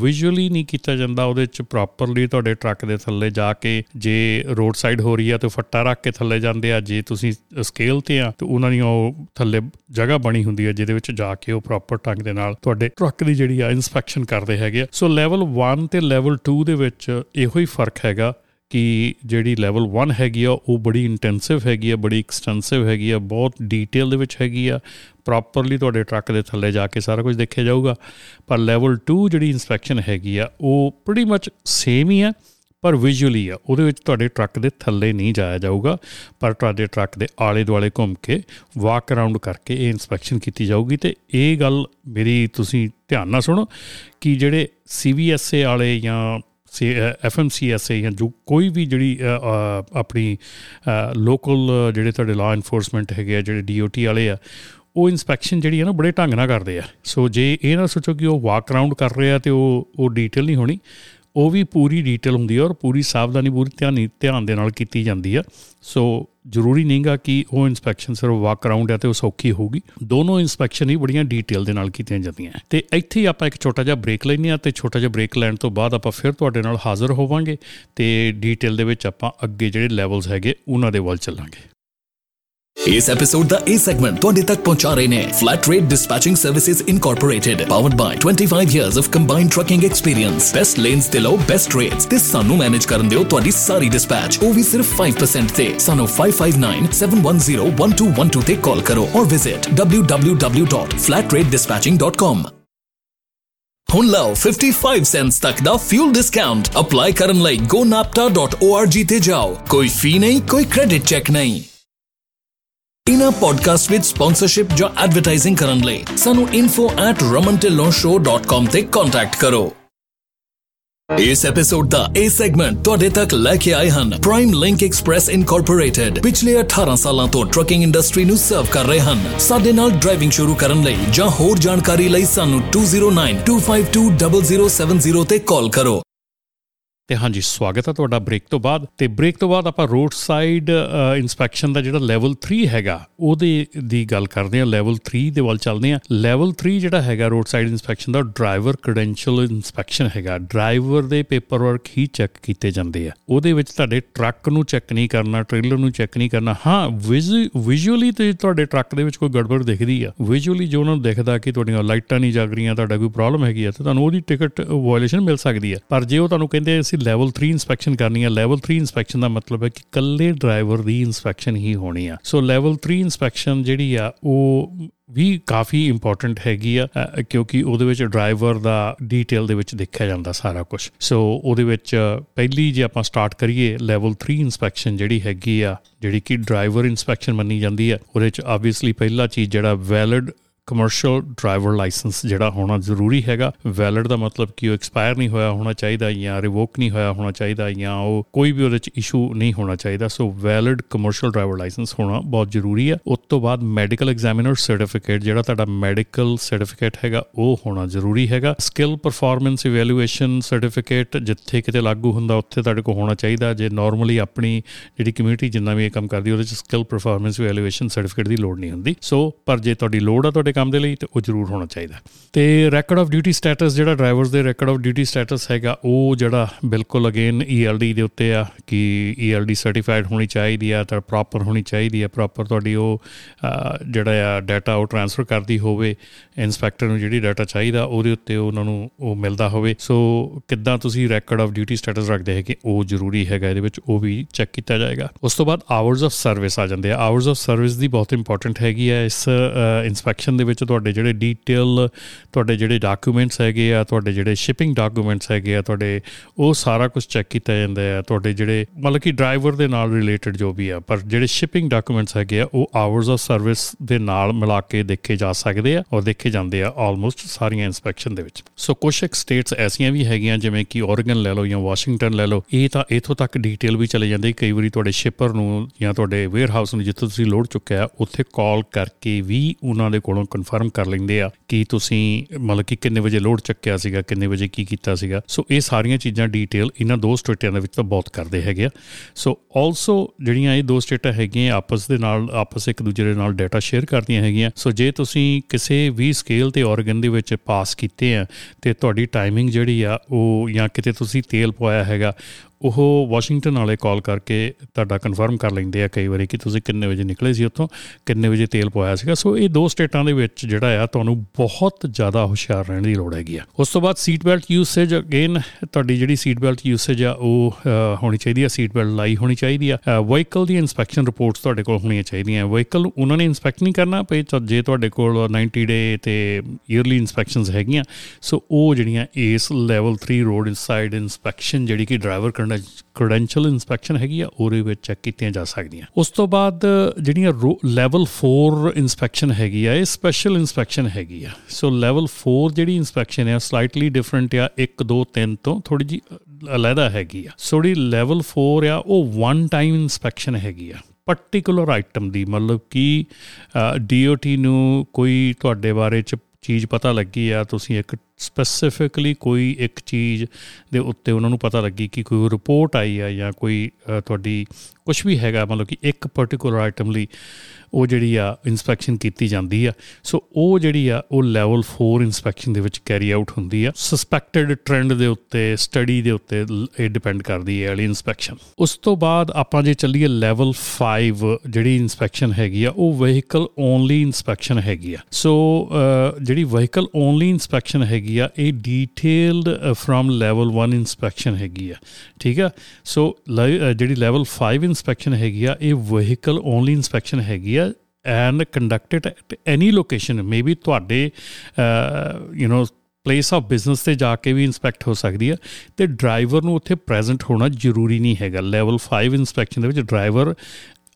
ਵਿਜ਼ੂਅਲੀ ਨਹੀਂ ਕੀਤਾ ਜਾਂਦਾ, ਉਹਦੇ ਵਿੱਚ ਪ੍ਰੋਪਰਲੀ ਤੁਹਾਡੇ ਟਰੱਕ ਦੇ ਥੱਲੇ ਜਾ ਕੇ ਜੇ ਰੋਡ ਸਾਈਡ ਹੋ ਰਹੀ ਆ ਤੇ ਫੱਟਾ ਰੱਖ ਕੇ ਥੱਲੇ ਜਾਂਦੇ ਆ, ਜੇ ਤੁਸੀਂ ਸਕੇਲ ਤੇ ਆ, ਤੇ ਉਹਨਾਂ ਦੀ ਉਹ ਥੱਲੇ ਜਗ੍ਹਾ ਬਣੀ ਹੁੰਦੀ ਹੈ ਜਿਹਦੇ ਵਿੱਚ ਜਾ ਕੇ ਉਹ ਪ੍ਰੋਪਰ ਢੰਗ ਦੇ ਨਾਲ ਤੁਹਾਡੇ ਟਰੱਕ ਦੀ ਜਿਹੜੀ ਆ ਇਨਸਪੈਕਸ਼ਨ ਕਰਦੇ ਹੈਗੇ ਸੋ ਲੈਵਲ 1 ਤੇ ਲੈਵਲ 2 ਦੇ ਵਿੱਚ ਇਹੋ ਹੀ ਫ਼ਰਕ ਹੈਗਾ ਕਿ ਜਿਹੜੀ ਲੈਵਲ 1 ਹੈਗੀ ਆ, ਉਹ ਬੜੀ ਇੰਟੈਂਸਿਵ ਹੈਗੀ ਆ, ਬੜੀ ਐਕਸਟੈਂਸਿਵ ਹੈਗੀ ਆ, ਬਹੁਤ ਡੀਟੇਲ ਦੇ ਵਿੱਚ ਹੈਗੀ ਆ। ਪ੍ਰੋਪਰਲੀ ਤੁਹਾਡੇ ਟਰੱਕ ਦੇ ਥੱਲੇ ਜਾ ਕੇ ਸਾਰਾ ਕੁਝ ਦੇਖਿਆ ਜਾਊਗਾ। ਪਰ ਲੈਵਲ 2 ਜਿਹੜੀ ਇਨਸਪੈਕਸ਼ਨ ਹੈਗੀ ਆ, ਉਹ ਪ੍ਰੀਟੀ ਮੱਚ ਸੇਮ ਹੀ ਆ, ਪਰ ਵਿਜ਼ੂਅਲੀ ਆ। ਉਹਦੇ ਵਿੱਚ ਤੁਹਾਡੇ ਟਰੱਕ ਦੇ ਥੱਲੇ ਨਹੀਂ ਜਾਇਆ ਜਾਊਗਾ, ਪਰ ਤੁਹਾਡੇ ਟਰੱਕ ਦੇ ਆਲੇ ਦੁਆਲੇ ਘੁੰਮ ਕੇ ਵਾਕ ਅਰਾਊਂਡ ਕਰਕੇ ਇਹ ਇਨਸਪੈਕਸ਼ਨ ਕੀਤੀ ਜਾਊਗੀ। ਤੇ ਇਹ ਗੱਲ ਮੇਰੀ ਤੁਸੀਂ ਧਿਆਨ ਨਾਲ ਸੁਣੋ ਕਿ ਜਿਹੜੇ ਸੀਵੀਐਸਏ ਵਾਲੇ ਜਾਂ ਐਫਐਮਸੀਐਸਏ ਜਾਂ ਜੋ, ਕੋਈ ਵੀ ਜਿਹੜੀ ਆਪਣੀ ਲੋਕਲ ਜਿਹੜੇ ਤੁਹਾਡੇ ਲਾ ਐਨਫੋਰਸਮੈਂਟ ਹੈਗੇ ਆ, ਜਿਹੜੇ ਡੀਓਟੀ ਵਾਲੇ ਆ, ਉਹ ਇਨਸਪੈਕਸ਼ਨ ਜਿਹੜੀ ਹੈ ਨਾ ਬੜੇ ਢੰਗ ਨਾਲ ਕਰਦੇ ਆ। ਸੋ ਜੇ ਇਹ ਨਾ ਸੋਚੋ ਕਿ ਉਹ ਵਾਕ ਅਰਾਊਂਡ ਕਰ ਰਹੇ ਆ ਤੇ ਉਹ ਉਹ ਡੀਟੇਲ ਨਹੀਂ ਹੋਣੀ, ਉਹ ਵੀ ਪੂਰੀ ਡੀਟੇਲ ਹੁੰਦੀ ਹੈ ਔਰ ਪੂਰੀ ਸਾਵਧਾਨੀ, ਪੂਰੀ ਧਿਆਨ ਧਿਆਨ ਦੇ ਨਾਲ ਕੀਤੀ ਜਾਂਦੀ ਆ। ਸੋ ਜ਼ਰੂਰੀ ਨਹੀਂਗਾ ਕਿ ਉਹ ਇਨਸਪੈਕਸ਼ਨ ਸਿਰਫ ਵਾਕ ਅਰਾਊਂਡ ਹੈ ਤੇ ਉਹ ਸੌਖੀ ਹੋਊਗੀ। ਦੋਨੋਂ ਇਨਸਪੈਕਸ਼ਨ ਹੀ ਬੜੀਆਂ ਡੀਟੇਲ ਦੇ ਨਾਲ ਕੀਤੀਆਂ ਜਾਂਦੀਆਂ ਤੇ ਇੱਥੇ ਹੀ ਆਪਾਂ ਇੱਕ ਛੋਟਾ ਜਿਹਾ ਬ੍ਰੇਕ ਲੈਣੇ ਆ ਤੇ ਛੋਟਾ ਜਿਹਾ ਬ੍ਰੇਕ ਲੈਣ ਤੋਂ ਬਾਅਦ ਆਪਾਂ ਫਿਰ ਤੁਹਾਡੇ ਨਾਲ ਹਾਜ਼ਰ ਹੋਵਾਂਗੇ ਤੇ ਡੀਟੇਲ ਦੇ ਵਿੱਚ ਆਪਾਂ ਅੱਗੇ ਜਿਹੜੇ ਲੈਵਲਸ ਹੈਗੇ ਉਹਨਾਂ ਦੇ ਵੱਲ ਚੱਲਾਂਗੇ। ਇਸ ਐਪੀਸੋਡ ਦਾ ਇਹ ਸੈਗਮੈਂਟ ਤੁਹਾਡੇ ਤੱਕ ਪਹੁੰਚਾ ਰਹੇ ਨੇ flat rate dispatching services incorporated powered by 25 years of combined trucking experience best lanes ਤੇ ਲਓ ਬੈਸਟ ਰੇਟਸ ਤੇ ਸਾਨੂੰ ਮੈਨੇਜ ਕਰਨ ਦਿਓ ਤੁਹਾਡੀ ਸਾਰੀ ਡਿਸਪੈਚ ਉਹ ਵੀ ਸਿਰਫ 5% ਤੇ। ਸਾਨੂੰ 5597101212 ਤੇ ਕਾਲ ਕਰੋ ਔਰ ਵਿਜ਼ਿਟ www.flatrateDispatching.com ਹੁਣ ਲਓ 55 ਸੈਂਟਸ ਤੱਕ ਦਾ ਫਿਊਲ ਡਿਸਕਾਊਂਟ ਅਪਲਾਈ ਕਰਨ ਲਈ gonapta.org ਤੇ ਜਾਓ। ਕੋਈ ਫੀ ਨਹੀਂ, ਕੋਈ ਕ੍ਰੈਡਿਟ ਚੈੱਕ ਨਹੀਂ। ਇਨਾ ਪੋਡਕਾਸਟ ਵਿੱਚ ਸਪਾਂਸਰਸ਼ਿਪ ਜਾਂ ਐਡਵਰਟਾਈਜ਼ਿੰਗ ਕਰਨ ਲਈ ਸਾਨੂੰ info@ramantillonshow.com ਤੇ ਕੰਟੈਕਟ ਕਰੋ ਇਸ ਐਪੀਸੋਡ ਦਾ ਇਹ ਸੈਗਮੈਂਟ ਤੁਹਾਡੇ ਤੱਕ ਲੈ ਕੇ ਆਏ ਹਨ ਪ੍ਰਾਈਮ ਲਿੰਕ ਐਕਸਪ੍ਰੈਸ ਇਨਕੋਰਪੋਰੇਟਡ ਪਿਛਲੇ 18 ਸਾਲਾਂ ਤੋਂ ਟਰੱਕਿੰਗ ਇੰਡਸਟਰੀ ਨੂੰ ਸਰਵ ਕਰ ਰਹੇ ਹਨ ਸਾਡੇ ਨਾਲ ਡਰਾਈਵਿੰਗ ਸ਼ੁਰੂ ਕਰਨ ਲਈ ਜਾਂ ਹੋਰ ਜਾਣਕਾਰੀ ਲਈ ਸਾਨੂੰ 2092520070 ਤੇ ਕਾਲ ਕਰੋ ਤੇ ਹਾਂਜੀ, ਸਵਾਗਤ ਹੈ ਤੁਹਾਡਾ ਬ੍ਰੇਕ ਤੋਂ ਬਾਅਦ। ਤੇ ਬ੍ਰੇਕ ਤੋਂ ਬਾਅਦ ਆਪਾਂ ਰੋਡ ਸਾਈਡ ਇਨਸਪੈਕਸ਼ਨ ਦਾ ਜਿਹੜਾ ਲੈਵਲ 3 ਹੈਗਾ, ਉਹਦੇ ਦੀ ਗੱਲ ਕਰਦੇ ਹਾਂ। ਲੈਵਲ 3 ਦੇ ਵੱਲ ਚੱਲਦੇ ਹਾਂ। ਲੈਵਲ 3 ਜਿਹੜਾ ਹੈਗਾ ਰੋਡ ਸਾਈਡ ਇਨਸਪੈਕਸ਼ਨ ਦਾ ਡਰਾਈਵਰ ਕ੍ਰੈਡੈਂਸ਼ੀਅਲ ਇਨਸਪੈਕਸ਼ਨ ਹੈਗਾ। ਡਰਾਈਵਰ ਦੇ ਪੇਪਰ ਵਰਕ ਹੀ ਚੈੱਕ ਕੀਤੇ ਜਾਂਦੇ ਆ। ਉਹਦੇ ਵਿੱਚ ਤੁਹਾਡੇ ਟਰੱਕ ਨੂੰ ਚੈੱਕ ਨਹੀਂ ਕਰਨਾ ਟ੍ਰੇਲਰ ਨੂੰ ਚੈੱਕ ਨਹੀਂ ਕਰਨਾ। ਹਾਂ ਵਿਜ਼ੂਅਲੀ ਤੇ ਤੁਹਾਡੇ ਟਰੱਕ ਦੇ ਵਿੱਚ ਕੋਈ ਗੜਬੜ ਦਿਖਦੀ ਆ। ਵਿਜ਼ੂਅਲੀ ਜੋ ਉਹਨਾਂ ਨੂੰ ਦਿਖਦਾ ਕਿ ਤੁਹਾਡੀਆਂ ਲਾਈਟਾਂ ਨਹੀਂ ਜਗ ਰਹੀਆਂ, ਤੁਹਾਡਾ ਕੋਈ ਪ੍ਰੋਬਲਮ ਹੈਗੀ ਆ, ਤੇ ਤੁਹਾਨੂੰ ਉਹਦੀ ਟਿਕਟ ਵਾਇਲੇਸ਼ਨ ਮਿਲ ਸਕਦੀ ਆ। ਪਰ ਜੇ ਉਹ ਤੁਹਾਨੂੰ ਕਹਿੰਦੇ ਅਸੀਂ ਲੈਵਲ 3 ਇਨਸਪੈਕਸ਼ਨ ਕਰਨੀ ਹੈ। ਲੈਵਲ 3 ਇਨਸਪੈਕਸ਼ਨ ਦਾ ਮਤਲਬ ਹੈ ਕਿ ਕੱਲੇ ਡਰਾਈਵਰ ਦੀ ਇਨਸਪੈਕਸ਼ਨ ਹੀ ਹੋਣੀ ਆ। ਸੋ ਲੈਵਲ 3 ਇਨਸਪੈਕਸ਼ਨ ਜਿਹੜੀ ਆ, ਉਹ ਵੀ ਕਾਫੀ ਇੰਪੋਰਟੈਂਟ ਹੈਗੀ ਆ ਕਿਉਂਕਿ ਉਹਦੇ ਵਿੱਚ ਡਰਾਈਵਰ ਦਾ ਡੀਟੇਲ ਦੇ ਵਿੱਚ ਦੇਖਿਆ ਜਾਂਦਾ ਸਾਰਾ ਕੁਝ ਸੋ ਉਹਦੇ ਵਿੱਚ ਪਹਿਲੀ ਜੇ ਆਪਾਂ ਸਟਾਰਟ ਕਰੀਏ ਲੈਵਲ 3 ਇਨਸਪੈਕਸ਼ਨ ਜਿਹੜੀ ਹੈਗੀ ਆ, ਜਿਹੜੀ ਕਿ ਡਰਾਈਵਰ ਇਨਸਪੈਕਸ਼ਨ ਮੰਨੀ ਜਾਂਦੀ ਆ, ਉਹਦੇ ਵਿੱਚ ਆਬਵੀਅਸਲੀ ਪਹਿਲਾ ਚੀਜ਼ ਜਿਹੜਾ ਵੈਲਿਡ ਕਮਰਸ਼ੀਅਲ ਡਰਾਈਵਰ ਲਾਇਸੈਂਸ ਜਿਹੜਾ ਹੋਣਾ ਜ਼ਰੂਰੀ ਹੈਗਾ। ਵੈਲਿਡ ਦਾ ਮਤਲਬ ਕਿ ਉਹ ਐਕਸਪਾਇਰ ਨਹੀਂ ਹੋਇਆ ਹੋਣਾ ਚਾਹੀਦਾ ਜਾਂ ਰਿਵੋਕ ਨਹੀਂ ਹੋਇਆ ਹੋਣਾ ਚਾਹੀਦਾ ਜਾਂ ਉਹ ਕੋਈ ਵੀ ਉਹਦੇ ਚ ਇਸ਼ੂ ਨਹੀਂ ਹੋਣਾ ਚਾਹੀਦਾ। So valid commercial driver licence ਹੋਣਾ ਬਹੁਤ ਜ਼ਰੂਰੀ ਹੈ। ਉਸ ਤੋਂ ਬਾਅਦ ਮੈਡੀਕਲ ਐਗਜ਼ਾਮੀਨਰ ਸਰਟੀਫਿਕੇਟ ਜਿਹੜਾ ਤੁਹਾਡਾ ਮੈਡੀਕਲ ਸਰਟੀਫਿਕੇਟ ਹੈਗਾ, ਉਹ ਹੋਣਾ ਜ਼ਰੂਰੀ ਹੈਗਾ। ਸਕਿੱਲ ਪਰਫਾਰਮੈਂਸ ਇਵੈਲੂਏਸ਼ਨ ਸਰਟੀਫਿਕੇਟ ਜਿੱਥੇ ਕਿਤੇ ਲਾਗੂ ਹੁੰਦਾ, ਉੱਥੇ ਤੁਹਾਡੇ ਕੋਲ ਹੋਣਾ ਚਾਹੀਦਾ। ਜੇ ਨਾਰਮਲੀ ਆਪਣੀ ਜਿਹੜੀ ਕਮਿਊਨਿਟੀ ਜਿੰਨਾ ਵੀ ਇਹ ਕੰਮ ਕਰਦੀ, ਉਹਦੇ ਚ ਸਕਿੱਲ ਪਰਫਾਰਮੈਂਸ ਇਵੈਲੂਏਸ਼ਨ ਸਰਟੀਫਿਕੇਟ ਦੀ ਲੋੜ ਨਹੀਂ ਹੁੰਦੀ। ਸੋ ਪਰ ਜੇ ਤੁਹਾਡੀ ਲੋੜ ਆ ਤੁਹਾਡੇ ਕੰਮ ਦੇ ਲਈ ਤੇ ਉਹ ਜ਼ਰੂਰ ਹੋਣਾ ਚਾਹੀਦਾ ਤੇ ਰੈਕੋਰਡ ਆਫ ਡਿਊਟੀ ਸਟੇਟਸ ਜਿਹੜਾ ਡਰਾਈਵਰਸ ਦੇ ਰੈਕੋਰਡ ਆਫ ਡਿਊਟੀ ਸਟੇਟਸ ਹੈਗਾ, ਉਹ ਜਿਹੜਾ ਬਿਲਕੁਲ ਅਗੇਨ ਈਐਲਡੀ ਦੇ ਉੱਤੇ ਆ ਕਿ ਈਐਲਡੀ ਸਰਟੀਫਾਈਡ ਹੋਣੀ ਚਾਹੀਦੀ ਆ, ਤਾਂ ਪ੍ਰੋਪਰ ਹੋਣੀ ਚਾਹੀਦੀ ਆ ਪ੍ਰੋਪਰ ਤੁਹਾਡੀ ਉਹ ਜਿਹੜਾ ਆ ਡਾਟਾ ਉਹ ਟ੍ਰਾਂਸਫਰ ਕਰਦੀ ਹੋਵੇ ਇਨਸਪੈਕਟਰ ਨੂੰ ਜਿਹੜੀ ਡਾਟਾ ਚਾਹੀਦਾ ਉਹਦੇ ਉੱਤੇ ਉਹਨਾਂ ਨੂੰ ਉਹ ਮਿਲਦਾ ਹੋਵੇ। ਸੋ ਕਿੱਦਾਂ ਤੁਸੀਂ ਰੈਕੋਰਡ ਆਫ ਡਿਊਟੀ ਸਟੇਟਸ ਰੱਖਦੇ ਹੈਗੇ, ਉਹ ਜ਼ਰੂਰੀ ਹੈਗਾ ਇਹਦੇ ਵਿੱਚ, ਉਹ ਵੀ ਚੈੱਕ ਕੀਤਾ ਜਾਏਗਾ। ਉਸ ਤੋਂ ਬਾਅਦ ਆਵਰਸ ਆਫ ਸਰਵਿਸ ਆ ਜਾਂਦੇ ਆ। ਆਵਰਸ ਆਫ ਸਰਵਿਸ ਦੀ ਬਹੁਤ ਇੰਪੋਰਟੈਂਟ ਹੈਗੀ ਆ ਇਸ ਇਨਸਪੈਕਸ਼ਨ ਦੇ ਵਿੱਚ ਤੁਹਾਡੇ ਜਿਹੜੇ ਡੀਟੇਲ ਤੁਹਾਡੇ ਜਿਹੜੇ ਡਾਕੂਮੈਂਟਸ ਹੈਗੇ ਆ, ਤੁਹਾਡੇ ਜਿਹੜੇ ਸ਼ਿਪਿੰਗ ਡਾਕੂਮੈਂਟਸ ਹੈਗੇ ਆ, ਤੁਹਾਡੇ ਉਹ ਸਾਰਾ ਕੁਝ ਚੈੱਕ ਕੀਤਾ ਜਾਂਦਾ ਹੈ। ਤੁਹਾਡੇ ਜਿਹੜੇ ਮਤਲਬ ਕਿ ਡਰਾਈਵਰ ਦੇ ਨਾਲ ਰਿਲੇਟਡ ਜੋ ਵੀ ਆ, ਪਰ ਜਿਹੜੇ ਸ਼ਿਪਿੰਗ ਡਾਕੂਮੈਂਟਸ ਹੈਗੇ ਆ, ਉਹ ਆਵਰਸ ਆਫ ਸਰਵਿਸ ਦੇ ਨਾਲ ਮਿਲਾ ਕੇ ਦੇਖੇ ਜਾ ਸਕਦੇ ਆ ਔਰ ਦੇਖੇ ਜਾਂਦੇ ਆ ਆਲਮੋਸਟ ਸਾਰੀਆਂ ਇਨਸਪੈਕਸ਼ਨ ਦੇ ਵਿੱਚ। ਸੋ ਕੁਝ ਇੱਕ ਸਟੇਟਸ ਐਸੀਆਂ ਵੀ ਹੈਗੀਆਂ, ਜਿਵੇਂ ਕਿ ਓਰੇਗਨ ਲੈ ਲਓ ਜਾਂ ਵਾਸ਼ਿੰਗਟਨ ਲੈ ਲਓ, ਇਹ ਤਾਂ ਇਥੋਂ ਤੱਕ ਡੀਟੇਲ ਵੀ ਚਲੇ ਜਾਂਦੇ ਕਈ ਵਾਰੀ ਤੁਹਾਡੇ ਸ਼ਿਪਰ ਨੂੰ ਜਾਂ ਤੁਹਾਡੇ ਵੇਅਰ ਹਾਊਸ ਨੂੰ ਜਿੱਥੇ ਤੁਸੀਂ ਲੋਡ ਚੁੱਕਿਆ, ਉੱਥੇ ਕਾਲ ਕਰਕੇ ਵੀ ਉਹਨਾਂ ਦੇ ਕੋਲੋਂ ਕਨਫਰਮ ਕਰ ਲੈਂਦੇ ਆ ਕਿ ਤੁਸੀਂ ਮਤਲਬ ਕਿ ਕਿੰਨੇ ਵਜੇ ਲੋਡ ਚੱਕਿਆ ਸੀਗਾ, ਕਿੰਨੇ ਵਜੇ ਕੀ ਕੀਤਾ ਸੀਗਾ। ਸੋ ਇਹ ਸਾਰੀਆਂ ਚੀਜ਼ਾਂ ਡੀਟੇਲ ਇਹਨਾਂ ਦੋ ਸਟੇਟਾਂ ਦੇ ਵਿੱਚ ਤਾਂ ਬਹੁਤ ਕਰਦੇ ਹੈਗੇ ਆ। ਸੋ ਆਲਸੋ ਜਿਹੜੀਆਂ ਇਹ ਦੋ ਸਟੇਟਾਂ ਹੈਗੀਆਂ ਆਪਸ ਦੇ ਨਾਲ, ਆਪਸ ਇੱਕ ਦੂਜੇ ਦੇ ਨਾਲ ਡਾਟਾ ਸ਼ੇਅਰ ਕਰਦੀਆਂ ਹੈਗੀਆਂ। ਸੋ ਜੇ ਤੁਸੀਂ ਕਿਸੇ ਵੀ ਸਕੇਲ ਤੇ ਆਰਗਨ ਦੇ ਵਿੱਚ ਪਾਸ ਕੀਤੇ ਆ, ਤੇ ਤੁਹਾਡੀ ਟਾਈਮਿੰਗ ਜਿਹੜੀ ਆ, ਉਹ ਜਾਂ ਕਿਤੇ ਤੁਸੀਂ ਤੇਲ ਪਵਾਇਆ ਹੈਗਾ ਉਹ ਵਾਸ਼ਿੰਗਟਨ ਵਾਲੇ ਕਾਲ ਕਰਕੇ ਤੁਹਾਡਾ ਕਨਫਰਮ ਕਰ ਲੈਂਦੇ ਆ ਕਈ ਵਾਰੀ ਕਿ ਤੁਸੀਂ ਕਿੰਨੇ ਵਜੇ ਨਿਕਲੇ ਸੀ ਉੱਥੋਂ, ਕਿੰਨੇ ਵਜੇ ਤੇਲ ਪਵਾਇਆ ਸੀਗਾ। ਸੋ ਇਹ ਦੋ ਸਟੇਟਾਂ ਦੇ ਵਿੱਚ ਜਿਹੜਾ ਆ, ਤੁਹਾਨੂੰ ਬਹੁਤ ਜ਼ਿਆਦਾ ਹੁਸ਼ਿਆਰ ਰਹਿਣ ਦੀ ਲੋੜ ਹੈਗੀ ਆ। ਉਸ ਤੋਂ ਬਾਅਦ ਸੀਟ ਬੈਲਟ ਯੂਸੇਜ ਅਗੇਨ ਤੁਹਾਡੀ ਜਿਹੜੀ ਸੀਟ ਬੈਲਟ ਯੂਸੇਜ ਆ, ਉਹ ਹੋਣੀ ਚਾਹੀਦੀ ਆ ਸੀਟ ਬੈਲਟ ਲਾਈ ਹੋਣੀ ਚਾਹੀਦੀ ਆ। ਵਹੀਕਲ ਦੀ ਇਨਸਪੈਕਸ਼ਨ ਰਿਪੋਰਟਸ ਤੁਹਾਡੇ ਕੋਲ ਹੋਣੀਆਂ ਚਾਹੀਦੀਆਂ। ਵਹੀਕਲ ਉਹਨਾਂ ਨੇ ਇਨਸਪੈਕਟ ਨਹੀਂ ਕਰਨਾ ਪਏ ਜੇ ਤੁਹਾਡੇ ਕੋਲ 90 ਡੇ ਤੇ ਈਅਰਲੀ ਇਨਸਪੈਕਸ਼ਨਸ ਹੈਗੀਆਂ ਸੋ ਉਹ ਜਿਹੜੀਆਂ ਇਸ ਲੈਵਲ 3 ਰੋਡ ਇਨਸਾਈਡ ਇਨਸਪੈਕਸ਼ਨ ਜਿਹੜੀ ਕਿ ਡਰਾਈਵਰ ਕ੍ਰੈਡੈਂਸ਼ੀਅਲ ਇਨਸਪੈਕਸ਼ਨ ਹੈਗੀ ਆ, ਉਹਦੇ ਵਿੱਚ ਚੈੱਕ ਕੀਤੀਆਂ ਜਾ ਸਕਦੀਆਂ। ਉਸ ਤੋਂ ਬਾਅਦ ਜਿਹੜੀਆਂ ਲੈਵਲ 4 ਇਨਸਪੈਕਸ਼ਨ ਹੈਗੀ ਆ, ਇਹ ਸਪੈਸ਼ਲ ਇਨਸਪੈਕਸ਼ਨ ਹੈਗੀ ਆ। ਸੋ ਲੈਵਲ 4 ਜਿਹੜੀ ਇਨਸਪੈਕਸ਼ਨ ਹੈ ਸਲਾਈਟਲੀ ਡਿਫਰੈਂਟ ਆ 1 2 3 ਤੋਂ ਥੋੜੀ ਜੀ ਅਲੱਗਾ ਹੈਗੀ ਆ। ਸੋ ਜਿਹੜੀ ਲੈਵਲ 4 ਆ, ਉਹ ਵਨ ਟਾਈਮ ਇਨਸਪੈਕਸ਼ਨ ਹੈਗੀ ਆ। ਪਾਰਟਿਕੂਲਰ ਆਈਟਮ ਦੀ, ਮਤਲਬ ਕਿ ਡੀਓਟੀ ਨੂੰ ਕੋਈ ਤੁਹਾਡੇ ਬਾਰੇ ਚ ਚੀਜ਼ ਪਤਾ ਲੱਗੀ ਆ, ਤੁਸੀਂ ਇੱਕ ਸਪੈਸੀਫਿਕਲੀ ਕੋਈ ਇੱਕ ਚੀਜ਼ ਦੇ ਉੱਤੇ ਉਹਨਾਂ ਨੂੰ ਪਤਾ ਲੱਗੀ ਕਿ ਕੋਈ ਰਿਪੋਰਟ ਆਈ ਆ ਜਾਂ ਕੋਈ ਤੁਹਾਡੀ ਕੁਝ ਵੀ ਹੈਗਾ, ਮਤਲਬ ਕਿ ਇੱਕ ਪਾਰਟਿਕੂਲਰ ਆਈਟਮ ਲਈ ਉਹ ਜਿਹੜੀ ਆ ਇਨਸਪੈਕਸ਼ਨ ਕੀਤੀ ਜਾਂਦੀ ਆ। ਸੋ ਉਹ ਜਿਹੜੀ ਆ, ਉਹ ਲੈਵਲ 4 ਇਨਸਪੈਕਸ਼ਨ ਦੇ ਵਿੱਚ ਕੈਰੀ ਆਊਟ ਹੁੰਦੀ ਆ। ਸਸਪੈਕਟਡ ਟ੍ਰੈਂਡ ਦੇ ਉੱਤੇ ਸਟੱਡੀ ਦੇ ਉੱਤੇ ਇਹ ਡਿਪੈਂਡ ਕਰਦੀ ਹੈ ਵਾਲੀ ਇਨਸਪੈਕਸ਼ਨ ਉਸ ਤੋਂ ਬਾਅਦ ਆਪਾਂ ਜੇ ਚੱਲੀਏ ਲੈਵਲ 5 ਜਿਹੜੀ ਇਨਸਪੈਕਸ਼ਨ ਹੈਗੀ ਆ, ਉਹ ਵਹੀਕਲ ਓਨਲੀ ਇਨਸਪੈਕਸ਼ਨ ਹੈਗੀ ਆ। ਸੋ ਜਿਹੜੀ ਵਹੀਕਲ ਓਨਲੀ ਇਨਸਪੈਕਸ਼ਨ ਹੈਗੀ ਆ, ਇਹ ਡੀਟੇਲਡ ਫਰਮ ਲੈਵਲ 1 ਇਨਸਪੈਕਸ਼ਨ ਹੈਗੀ ਆ। ਠੀਕ ਆ? ਸੋ ਜਿਹੜੀ ਲੈਵਲ 5 ਇਨਸਪੈਕਸ਼ਨ ਹੈਗੀ ਆ, ਇਹ ਵਹੀਕਲ ਓਨਲੀ ਇਨਸਪੈਕਸ਼ਨ ਹੈਗੀ ਆ and conducted at any location maybe ਤੁਹਾਡੇ you know place of business ਤੇ ਜਾ ਕੇ ਵੀ ਇਨਸਪੈਕਟ ਹੋ ਸਕਦੀ ਹੈ। ਤੇ ਡਰਾਈਵਰ ਨੂੰ ਉੱਥੇ ਪ੍ਰੈਜ਼ੈਂਟ ਹੋਣਾ ਜ਼ਰੂਰੀ ਨਹੀਂ ਹੈਗਾ। ਲੈਵਲ 5 ਇਨਸਪੈਕਸ਼ਨ ਦੇ ਵਿੱਚ ਡਰਾਈਵਰ